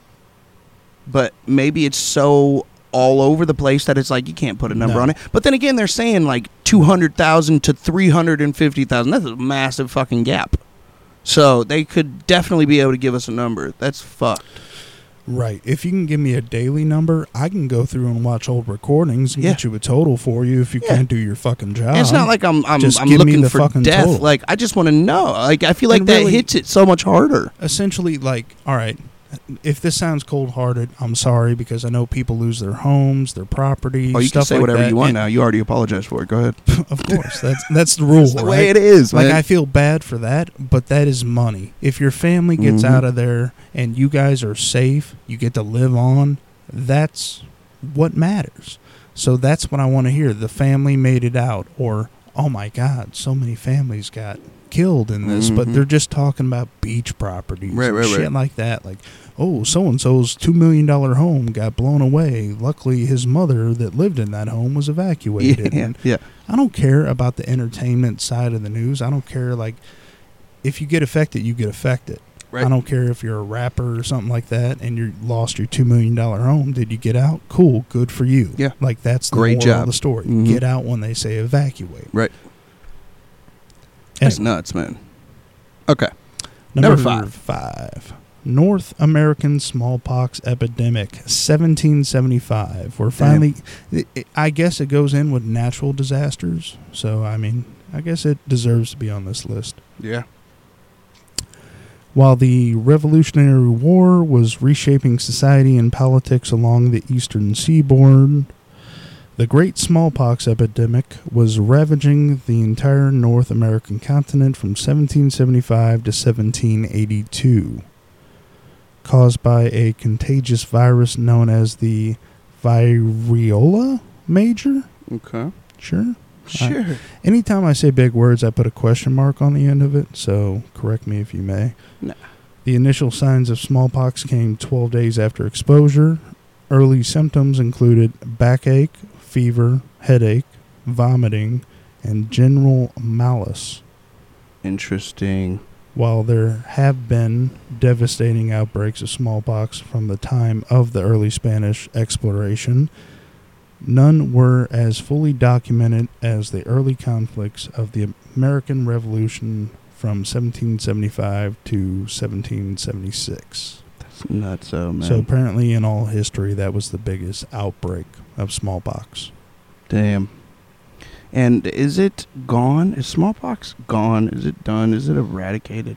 Speaker 1: but maybe it's so all over the place that it's like you can't put a number
Speaker 2: No.
Speaker 1: on it. But then again, they're saying like two hundred thousand to three hundred and fifty thousand. That's a massive fucking gap. So they could definitely be able to give us a number. That's fucked.
Speaker 2: Right. If you can give me a daily number, I can go through and watch old recordings and
Speaker 1: Yeah.
Speaker 2: get you a total for you if you
Speaker 1: Yeah.
Speaker 2: can't do your fucking job.
Speaker 1: It's not like I'm I'm,
Speaker 2: just
Speaker 1: I'm looking for death.
Speaker 2: total.
Speaker 1: Like I just want to know. Like I feel like
Speaker 2: And
Speaker 1: that
Speaker 2: really-
Speaker 1: hits it so much harder.
Speaker 2: essentially like all right if this sounds cold-hearted i'm sorry because i know people lose their homes their property
Speaker 1: Oh, you can say
Speaker 2: like
Speaker 1: whatever
Speaker 2: that.
Speaker 1: you want
Speaker 2: And-
Speaker 1: now. You already apologized for it. Go ahead.
Speaker 2: of course that's that's the rule
Speaker 1: That's the
Speaker 2: right?
Speaker 1: way it is,
Speaker 2: like
Speaker 1: man.
Speaker 2: i feel bad for that but that is money if your family gets
Speaker 1: Mhm.
Speaker 2: out of there and you guys are safe you get to live on that's what matters so that's what i want to hear the family made it out or oh my god so many families got killed in this but
Speaker 1: Mhm.
Speaker 2: they're just talking about beach properties
Speaker 1: Right, right,
Speaker 2: shit
Speaker 1: right.
Speaker 2: like that like oh so and so's 2 million dollar home got blown away luckily his mother that lived in that home was evacuated
Speaker 1: yeah,
Speaker 2: And
Speaker 1: yeah.
Speaker 2: I don't care about the entertainment side of the news. I don't care like if you get affected, you get affected.
Speaker 1: Right.
Speaker 2: I don't care if you're a rapper or something like that and you lost your two million dollar home. Did you get out? Cool, good for you.
Speaker 1: Yeah.
Speaker 2: like that's the
Speaker 1: Great job.
Speaker 2: of the story.
Speaker 1: Mhm.
Speaker 2: Get out when they say evacuate.
Speaker 1: Right. That's nuts, man. Okay.
Speaker 2: number,
Speaker 1: number five.
Speaker 2: Five. North American smallpox epidemic, 1775. We're finally, it- it- I guess it goes in with natural disasters. So, I mean, I guess it deserves to be on this list.
Speaker 1: Yeah.
Speaker 2: While the Revolutionary War was reshaping society and politics along the eastern seaboard, the Great Smallpox epidemic was ravaging the entire North American continent from 1775 to 1782, caused by a contagious virus known as the variola major.
Speaker 1: Okay.
Speaker 2: Sure.
Speaker 1: Sure.
Speaker 2: Anytime I say big words, I put a question mark on the end of it, so correct me if you may.
Speaker 1: No.
Speaker 2: The initial signs of smallpox came 12 days after exposure. Early symptoms included backache, fever, headache, vomiting, and general malaise.
Speaker 1: Interesting.
Speaker 2: While there have been devastating outbreaks of smallpox from the time of the early Spanish exploration, none were as fully documented as the early conflicts of the American Revolution from 1775 to 1776.
Speaker 1: That's nuts, so man.
Speaker 2: So apparently, in all history, that was the biggest outbreak of smallpox.
Speaker 1: Damn. And is it gone? Is smallpox gone? Is it done? Is it eradicated?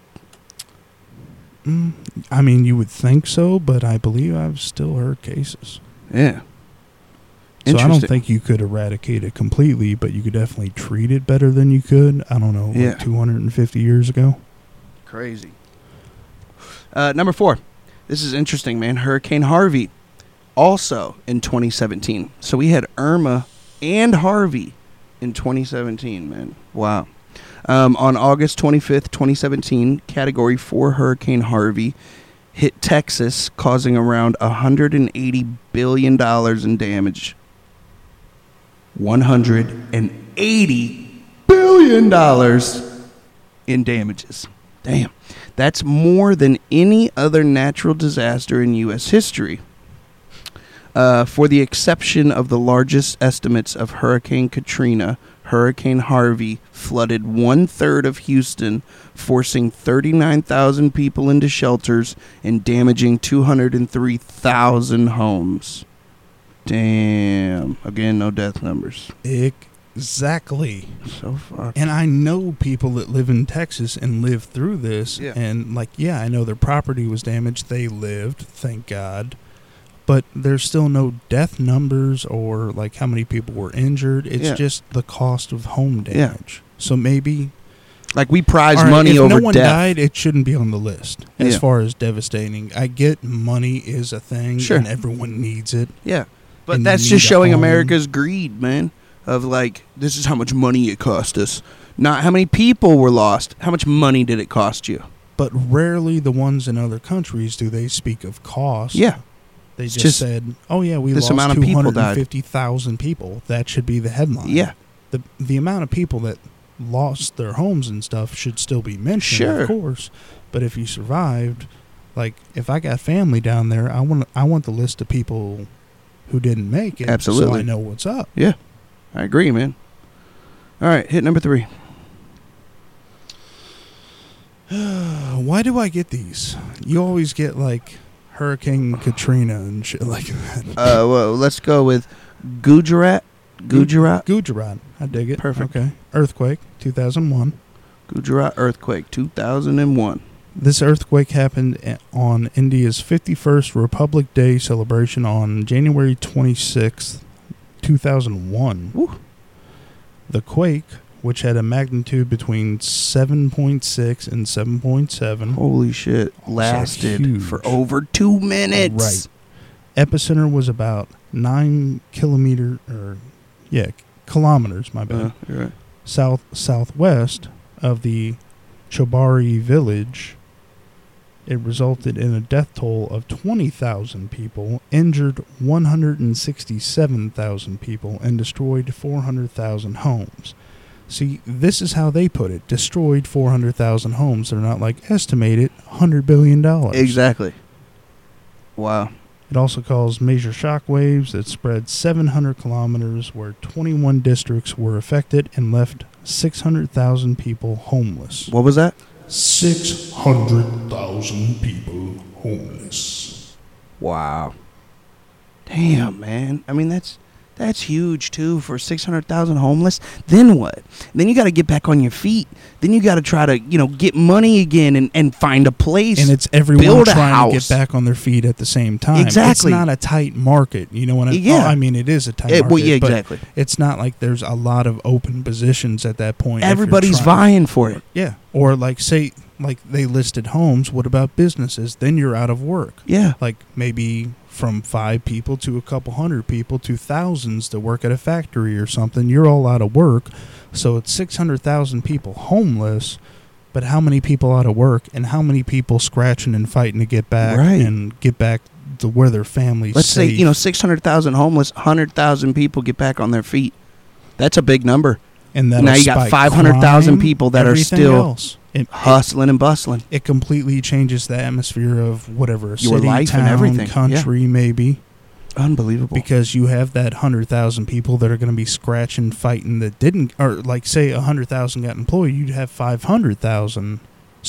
Speaker 2: Mm, I mean, you would think so, but I believe I've still heard cases.
Speaker 1: Yeah.
Speaker 2: So I don't think you could eradicate it completely, but you could definitely treat it better than you could. I don't know,
Speaker 1: Yeah.
Speaker 2: like 250 years ago.
Speaker 1: Crazy. Uh, number four. This is interesting, man. Hurricane Harvey, also in 2017. So we had Irma and Harvey in 2017, man. Wow. Um, on August 25th, 2017, Category 4 Hurricane Harvey hit Texas, causing around $180 billion in damage. $180 billion in damages. Damn. That's more than any other natural disaster in U.S. history. Uh, for the exception of the largest estimates of Hurricane Katrina, Hurricane Harvey flooded one third of Houston, forcing 39,000 people into shelters and damaging 203,000 homes. Damn. Again, no death numbers.
Speaker 2: Exactly.
Speaker 1: So far.
Speaker 2: And I know people that live in Texas and live through this.
Speaker 1: Yeah.
Speaker 2: And, like, yeah, I know their property was damaged. They lived, thank God. But there's still no death numbers or, like, how many people were injured. It's
Speaker 1: Yeah.
Speaker 2: just the cost of home
Speaker 1: Yeah.
Speaker 2: damage. So maybe
Speaker 1: Like we prize
Speaker 2: All right,
Speaker 1: money
Speaker 2: if
Speaker 1: over
Speaker 2: no one
Speaker 1: death.
Speaker 2: died, it shouldn't be on the list as
Speaker 1: Yeah.
Speaker 2: far as devastating. I get money is a thing,
Speaker 1: Sure.
Speaker 2: and everyone needs it.
Speaker 1: Yeah. But
Speaker 2: and
Speaker 1: that's
Speaker 2: you
Speaker 1: just
Speaker 2: need a
Speaker 1: showing
Speaker 2: home.
Speaker 1: America's greed, man. Of like, this is how much money it cost us. Not how many people were lost. How much money did it cost you?
Speaker 2: But rarely the ones in other countries do they speak of cost.
Speaker 1: Yeah.
Speaker 2: They just,
Speaker 1: just
Speaker 2: said, "Oh yeah, we lost
Speaker 1: amount of
Speaker 2: two
Speaker 1: people
Speaker 2: hundred
Speaker 1: died."
Speaker 2: and fifty thousand people." That should be the headline.
Speaker 1: Yeah.
Speaker 2: the the amount of people that lost their homes and stuff should still be mentioned,
Speaker 1: Sure.
Speaker 2: of course. But if you survived, like if I got family down there, I want I want the list of people who didn't make it, so
Speaker 1: Absolutely.
Speaker 2: I know what's up.
Speaker 1: Yeah, I agree, man. All right, hit number three.
Speaker 2: Why do I get these? You always get like Hurricane Katrina and shit like that.
Speaker 1: Uh, well, let's go with Gujarat. Gujarat.
Speaker 2: Gujarat. I dig it.
Speaker 1: Perfect.
Speaker 2: Okay. Earthquake, 2001.
Speaker 1: Gujarat earthquake, 2001.
Speaker 2: This earthquake happened on India's 51st Republic Day celebration on January 26th, 2001.
Speaker 1: Woo.
Speaker 2: The quake, which had a magnitude between 7.6 and 7.7,
Speaker 1: Holy shit! Lasted for over two minutes.
Speaker 2: Right. epicenter was about 9 kilometer or yeah, kilometers, my bad.
Speaker 1: Uh, right.
Speaker 2: south southwest of the Chobari village. It resulted in a death toll of 20,000 people, injured 167,000 people, and destroyed 400,000 homes. See, this is how they put it destroyed 400,000 homes. They're not like estimated $100 billion.
Speaker 1: Exactly. Wow.
Speaker 2: It also caused major shock waves that spread 700 kilometers, where 21 districts were affected and left 600,000 people homeless.
Speaker 1: What was that?
Speaker 2: 600,000 people homeless.
Speaker 1: Wow. Damn, man. I mean, that's that's huge too for six hundred thousand homeless. Then what? Then you got to get back on your feet. Then you got to try to you know get money again and, and find a place.
Speaker 2: And it's everyone trying to get back on their feet at the same time.
Speaker 1: Exactly.
Speaker 2: It's not a tight market. You know what I mean?
Speaker 1: Yeah.
Speaker 2: I mean, it is a tight
Speaker 1: Eh,
Speaker 2: market.
Speaker 1: well, yeah, exactly.
Speaker 2: it's not like there's a lot of open positions at that point.
Speaker 1: Everybody's vying for it.
Speaker 2: Yeah. Or like say like they listed homes, what about businesses? Then you're out of work.
Speaker 1: Yeah.
Speaker 2: Like maybe from five people to a couple hundred people to thousands that work at a factory or something. You're all out of work. So it's 600,000 people homeless. But how many people out of work and how many people scratching and fighting to get back
Speaker 1: Right.
Speaker 2: and get back to where their families
Speaker 1: Let's say you know six hundred thousand homeless, hundred thousand people get back on their feet. That's a big number.
Speaker 2: and
Speaker 1: now you got 500,000 people that are still
Speaker 2: else. It,
Speaker 1: Hustling and bustling.
Speaker 2: it completely changes the atmosphere of whatever
Speaker 1: Your
Speaker 2: city,
Speaker 1: life and
Speaker 2: town,
Speaker 1: everything, yeah.
Speaker 2: country, maybe.
Speaker 1: Unbelievable.
Speaker 2: because you have that hundred thousand people that are going to be scratching, fighting that didn't, or like say a hundred thousand got employed, you'd have five hundred thousand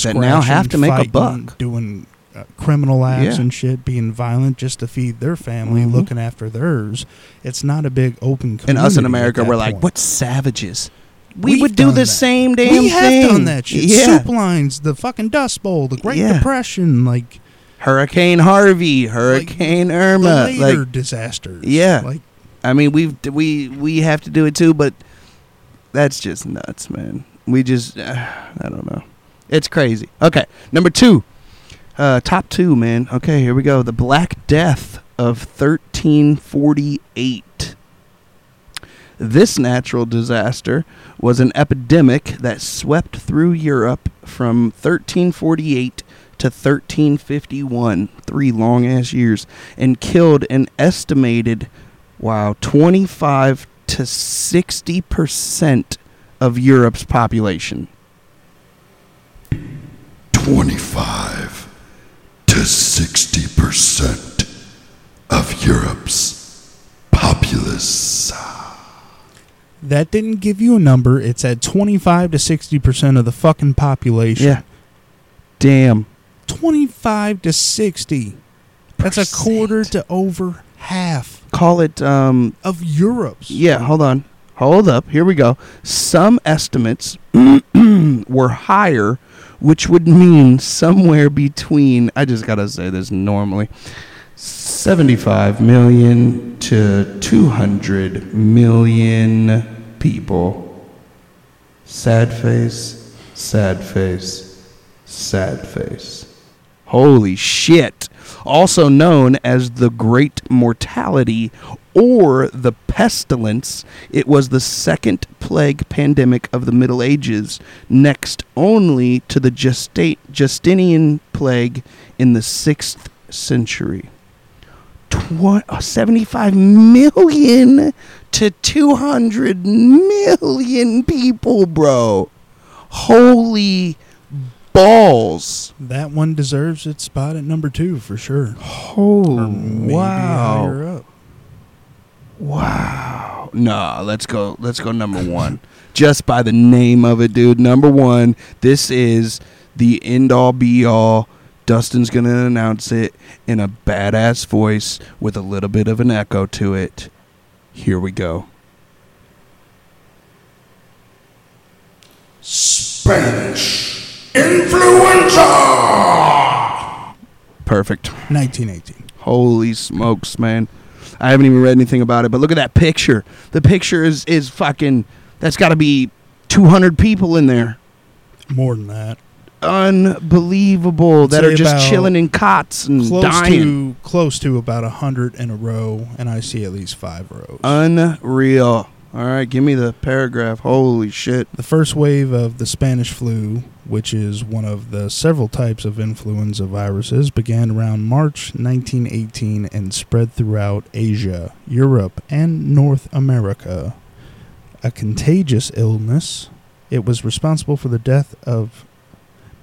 Speaker 1: That now have to make a buck.
Speaker 2: doing uh, criminal acts
Speaker 1: Yeah.
Speaker 2: and shit, being violent just to feed their family,
Speaker 1: Mhm.
Speaker 2: looking after theirs. It's not a big open. Community
Speaker 1: and us in America, we're like, what savages? We
Speaker 2: We've
Speaker 1: would do the
Speaker 2: that.
Speaker 1: same damn thing.
Speaker 2: we have
Speaker 1: thing.
Speaker 2: done that shit.
Speaker 1: Yeah.
Speaker 2: Soup lines, the fucking Dust Bowl, the Great
Speaker 1: Yeah.
Speaker 2: Depression, like
Speaker 1: Hurricane Harvey, Hurricane
Speaker 2: the
Speaker 1: Irma.
Speaker 2: later
Speaker 1: Like,
Speaker 2: disasters.
Speaker 1: Yeah.
Speaker 2: like
Speaker 1: I mean, we've we we have to do it too, but that's just nuts, man. We just, uh, I don't know. It's crazy. Okay, number two, uh, top two, man. Okay, here we go. The Black Death of 1348. This natural disaster was an epidemic that swept through Europe from 1348 to 1351, three long ass years, and killed an estimated, wow, 25 to 60 percent of Europe's population.
Speaker 3: 25 to 60% of Europe's populace.
Speaker 2: That didn't give you a number. It's at 25 to 60% of the fucking population.
Speaker 1: Yeah. Damn.
Speaker 2: 25 to 60. That's a quarter to over half
Speaker 1: Call it um,
Speaker 2: of Europe's.
Speaker 1: Yeah, hold on. Hold up. Here we go. Some estimates were higher, which would mean somewhere between, I just got to say this normally, 75 million to 200 million people. Sad face, sad face, sad face. Holy shit. Also known as the Great Mortality or the Pestilence, it was the second plague pandemic of the Middle Ages, next only to the Justinian plague in the 6th century. Tw- uh, 75 million to 200 million people, bro. Holy balls.
Speaker 2: That one deserves its spot at number two for sure.
Speaker 1: Oh, wow. Wow. No, let's go. Let's go number one. Just by the name of it, dude. Number one. This is the end all be all. Dustin's gonna announce it in a badass voice with a little bit of an echo to it. Here we go.
Speaker 3: Spanish influenza.
Speaker 1: Perfect.
Speaker 2: 1918.
Speaker 1: Holy smokes, man. I haven't even read anything about it, but look at that picture. The picture is is fucking that's got to be 200 people in there.
Speaker 2: More than that.
Speaker 1: Unbelievable that
Speaker 2: Say
Speaker 1: are just
Speaker 2: about
Speaker 1: chilling in cots and
Speaker 2: Close
Speaker 1: dying.
Speaker 2: to close to about a hundred in a row, and I see at least five rows.
Speaker 1: Unreal. All right, give me the paragraph. Holy shit.
Speaker 2: The first wave of the Spanish flu, which is one of the several types of influenza viruses, began around March 1918 and spread throughout Asia, Europe, and North America. A contagious illness, it was responsible for the death of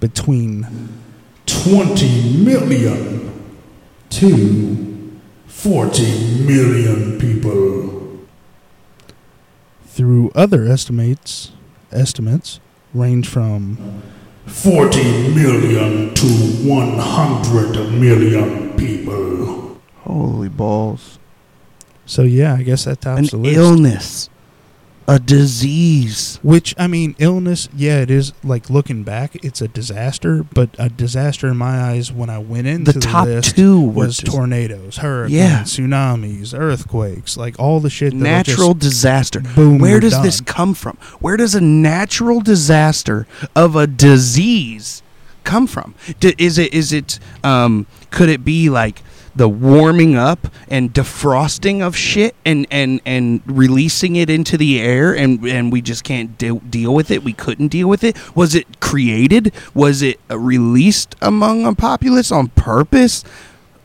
Speaker 2: between
Speaker 3: 20 million to 40 million people.
Speaker 2: through other estimates estimates range from
Speaker 3: 40 million to 100 million people.
Speaker 1: Holy balls.
Speaker 2: so yeah, I guess that
Speaker 1: An
Speaker 2: tops the list.
Speaker 1: illness. A disease.
Speaker 2: Which I mean, illness. Yeah, it is. Like looking back, it's a disaster. But a disaster in my eyes when I went into
Speaker 1: The
Speaker 2: the,
Speaker 1: top two
Speaker 2: was
Speaker 1: just
Speaker 2: tornadoes, hurricanes,
Speaker 1: Yeah.
Speaker 2: tsunamis, earthquakes, like all the shit.
Speaker 1: natural disaster.
Speaker 2: boom.
Speaker 1: Where does this come from? Where does a natural disaster of a disease come from? D- is it is it um could it be like the warming up and defrosting of shit and and and releasing it into the air and and we just can't de- deal with it. We couldn't deal with it. Was it created? Was it uh, released among a populace on purpose?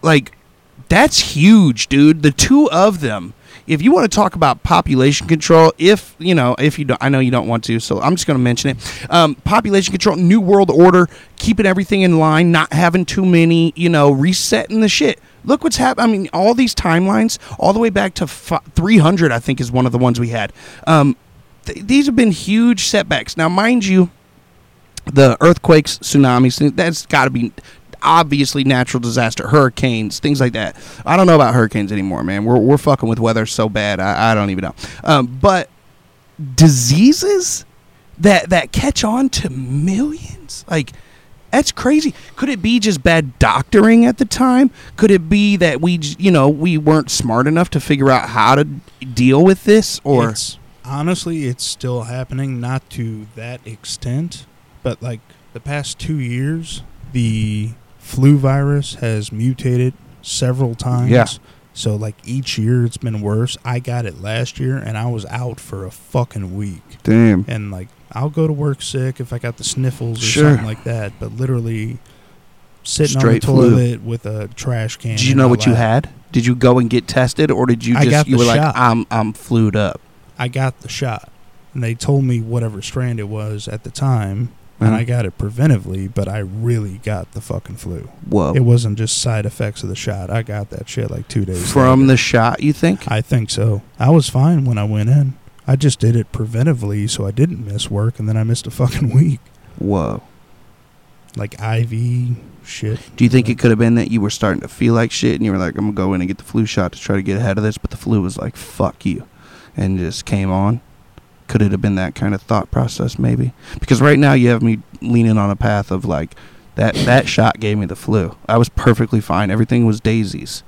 Speaker 1: Like that's huge dude. The two of them. If you want to talk about population control, if you know, if you don't, I know you don't want to, so I'm just going to mention it. Um, population control, new world order, keeping everything in line, not having too many, you know, resetting the shit. Look what's happening. I mean, all these timelines, all the way back to f- 300, I think, is one of the ones we had. Um, th- these have been huge setbacks. Now, mind you, the earthquakes, tsunamis, that's got to be obviously natural disaster, hurricanes, things like that. I don't know about hurricanes anymore, man. We're we're fucking with weather so bad. I, I don't even know. Um, but diseases that that catch on to millions, like that's crazy. Could it be just bad doctoring at the time? Could it be that we, you know, we weren't smart enough to figure out how to deal with this, or
Speaker 2: it's, honestly, it's still happening, not to that extent, but like the past two years, the flu virus has mutated several times.
Speaker 1: Yeah.
Speaker 2: So like each year it's been worse. I got it last year and I was out for a fucking week.
Speaker 1: damn?
Speaker 2: And like I'll go to work sick if I got the sniffles or
Speaker 1: Sure.
Speaker 2: something like that, but literally sitting
Speaker 1: Straight
Speaker 2: on the
Speaker 1: flu.
Speaker 2: toilet with a trash can.
Speaker 1: Did you know what you had? Did you go and get tested, or did you
Speaker 2: I
Speaker 1: just you were like. I'm I'm flued up?
Speaker 2: I got the shot. And they told me whatever strand it was at the time, and
Speaker 1: Uh-huh.
Speaker 2: I got it preventively, but I really got the fucking flu.
Speaker 1: Whoa!
Speaker 2: It wasn't just side effects of the shot. I got that shit like two days
Speaker 1: From
Speaker 2: later.
Speaker 1: the shot, you think?
Speaker 2: I think so. I was fine when I went in. I just did it preventively so I didn't miss work, and then I missed a fucking week.
Speaker 1: Whoa!
Speaker 2: Like IV shit.
Speaker 1: Do you think it could have been that you were starting to feel like shit, and you were like, I'm gonna go in and get the flu shot to try to get ahead of this, but the flu was like, fuck you, and just came on? Could it have been that kind of thought process, maybe? Because right now you have me leaning on a path of like, that that shot gave me the flu. I was perfectly fine. Everything was daisies.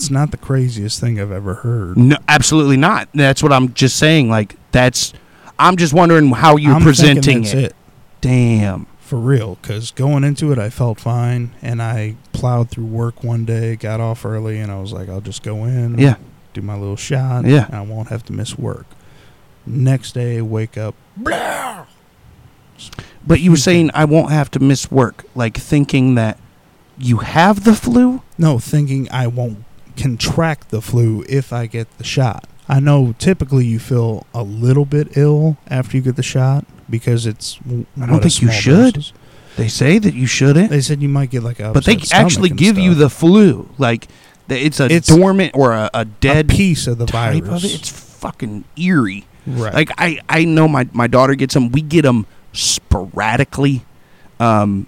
Speaker 2: It's not the craziest thing I've ever heard.
Speaker 1: No, absolutely not. That's what I'm just saying. Like that's. I'm just wondering how you're
Speaker 2: I'm
Speaker 1: presenting
Speaker 2: that's
Speaker 1: it.
Speaker 2: it.
Speaker 1: Damn.
Speaker 2: For real, because going into it, I felt fine, and I plowed through work one day, got off early, and I was like, I'll just go in,
Speaker 1: Yeah.
Speaker 2: do my little shot,
Speaker 1: Yeah.
Speaker 2: and I won't have to miss work. Next day, wake up,
Speaker 1: But you were saying I won't have to miss work, like thinking that you have the flu.
Speaker 2: no, thinking I won't contract the flu if I get the shot. I know typically you feel a little bit ill after you get the shot because it's.
Speaker 1: I don't think you should.
Speaker 2: doses.
Speaker 1: They say that you shouldn't,
Speaker 2: They said you might get like a.
Speaker 1: but they actually give you the flu. Like it's a
Speaker 2: It's
Speaker 1: dormant or a, a
Speaker 2: a
Speaker 1: dead
Speaker 2: piece of the virus.
Speaker 1: of it. It's fucking eerie.
Speaker 2: right.
Speaker 1: Like I, I know my my daughter gets them. We get them sporadically. Um,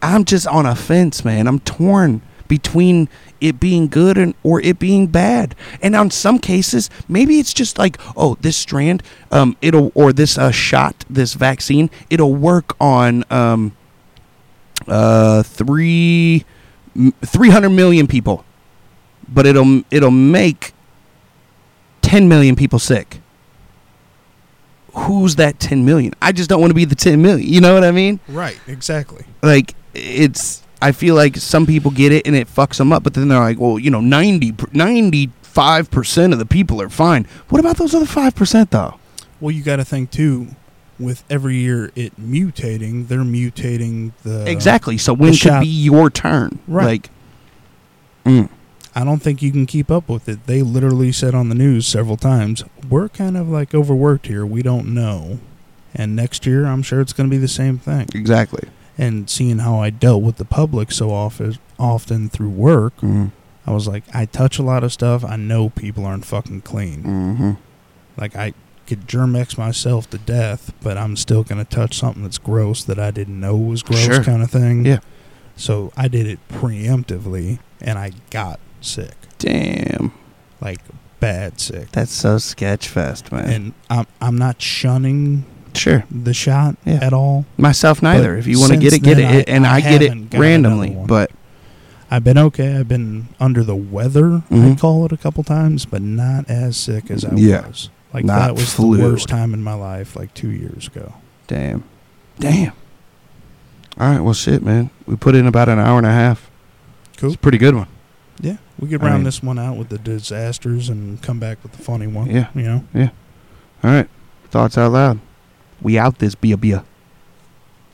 Speaker 1: I'm just on a fence, man. I'm torn between it being good and or it being bad. And on some cases, maybe it's just like, oh, this strand, um, it'll or this uh, shot, this vaccine, it'll work on um, uh, three, three hundred million people, but it'll it'll make 10 million people sick. Who's that 10 million? I just don't want to be the 10 million. You know what I mean?
Speaker 2: right. Exactly.
Speaker 1: Like, it's, I feel like some people get it and it fucks them up, but then they're like, well, you know, 90, 95% of the people are fine. What about those other 5% though?
Speaker 2: Well, you got to think too. With every year it mutating, they're mutating the
Speaker 1: exactly. So when should
Speaker 2: shot-
Speaker 1: be your turn?
Speaker 2: Right.
Speaker 1: Like, mm,
Speaker 2: I don't think you can keep up with it. They literally said on the news several times, "We're kind of like overworked here. We don't know." And next year, I'm sure it's going to be the same thing.
Speaker 1: exactly.
Speaker 2: And seeing how I dealt with the public so often, often through work,
Speaker 1: Mm,
Speaker 2: I was like, I touch a lot of stuff. I know people aren't fucking clean.
Speaker 1: hmm
Speaker 2: Like I could germex myself to death, but I'm still going to touch something that's gross that I didn't know was gross,
Speaker 1: Sure.
Speaker 2: kind of thing.
Speaker 1: Yeah.
Speaker 2: So I did it preemptively, and I got sick,
Speaker 1: Damn.
Speaker 2: like bad sick.
Speaker 1: That's so sketch fest, man.
Speaker 2: And I'm I'm not shunning
Speaker 1: sure.
Speaker 2: the shot
Speaker 1: Yeah.
Speaker 2: at all.
Speaker 1: Myself neither.
Speaker 2: But
Speaker 1: If you want to get it, get it.
Speaker 2: I-
Speaker 1: and
Speaker 2: I
Speaker 1: I, get it randomly. But
Speaker 2: I've been okay. I've been under the weather,
Speaker 1: Mhm.
Speaker 2: I'd call it a couple times, but not as sick as I
Speaker 1: Yeah.
Speaker 2: was. Like
Speaker 1: Not
Speaker 2: that was the worst time in my life, like two years ago.
Speaker 1: damn, damn. All right. Well, shit, man. We put in about an hour and a half.
Speaker 2: Cool.
Speaker 1: It's a pretty good one.
Speaker 2: Yeah, we could
Speaker 1: I
Speaker 2: round
Speaker 1: mean-
Speaker 2: this one out with the disasters and come back with the funny one.
Speaker 1: Yeah.
Speaker 2: you know. Yeah.
Speaker 1: All right. Thoughts out loud. We out this beer beer.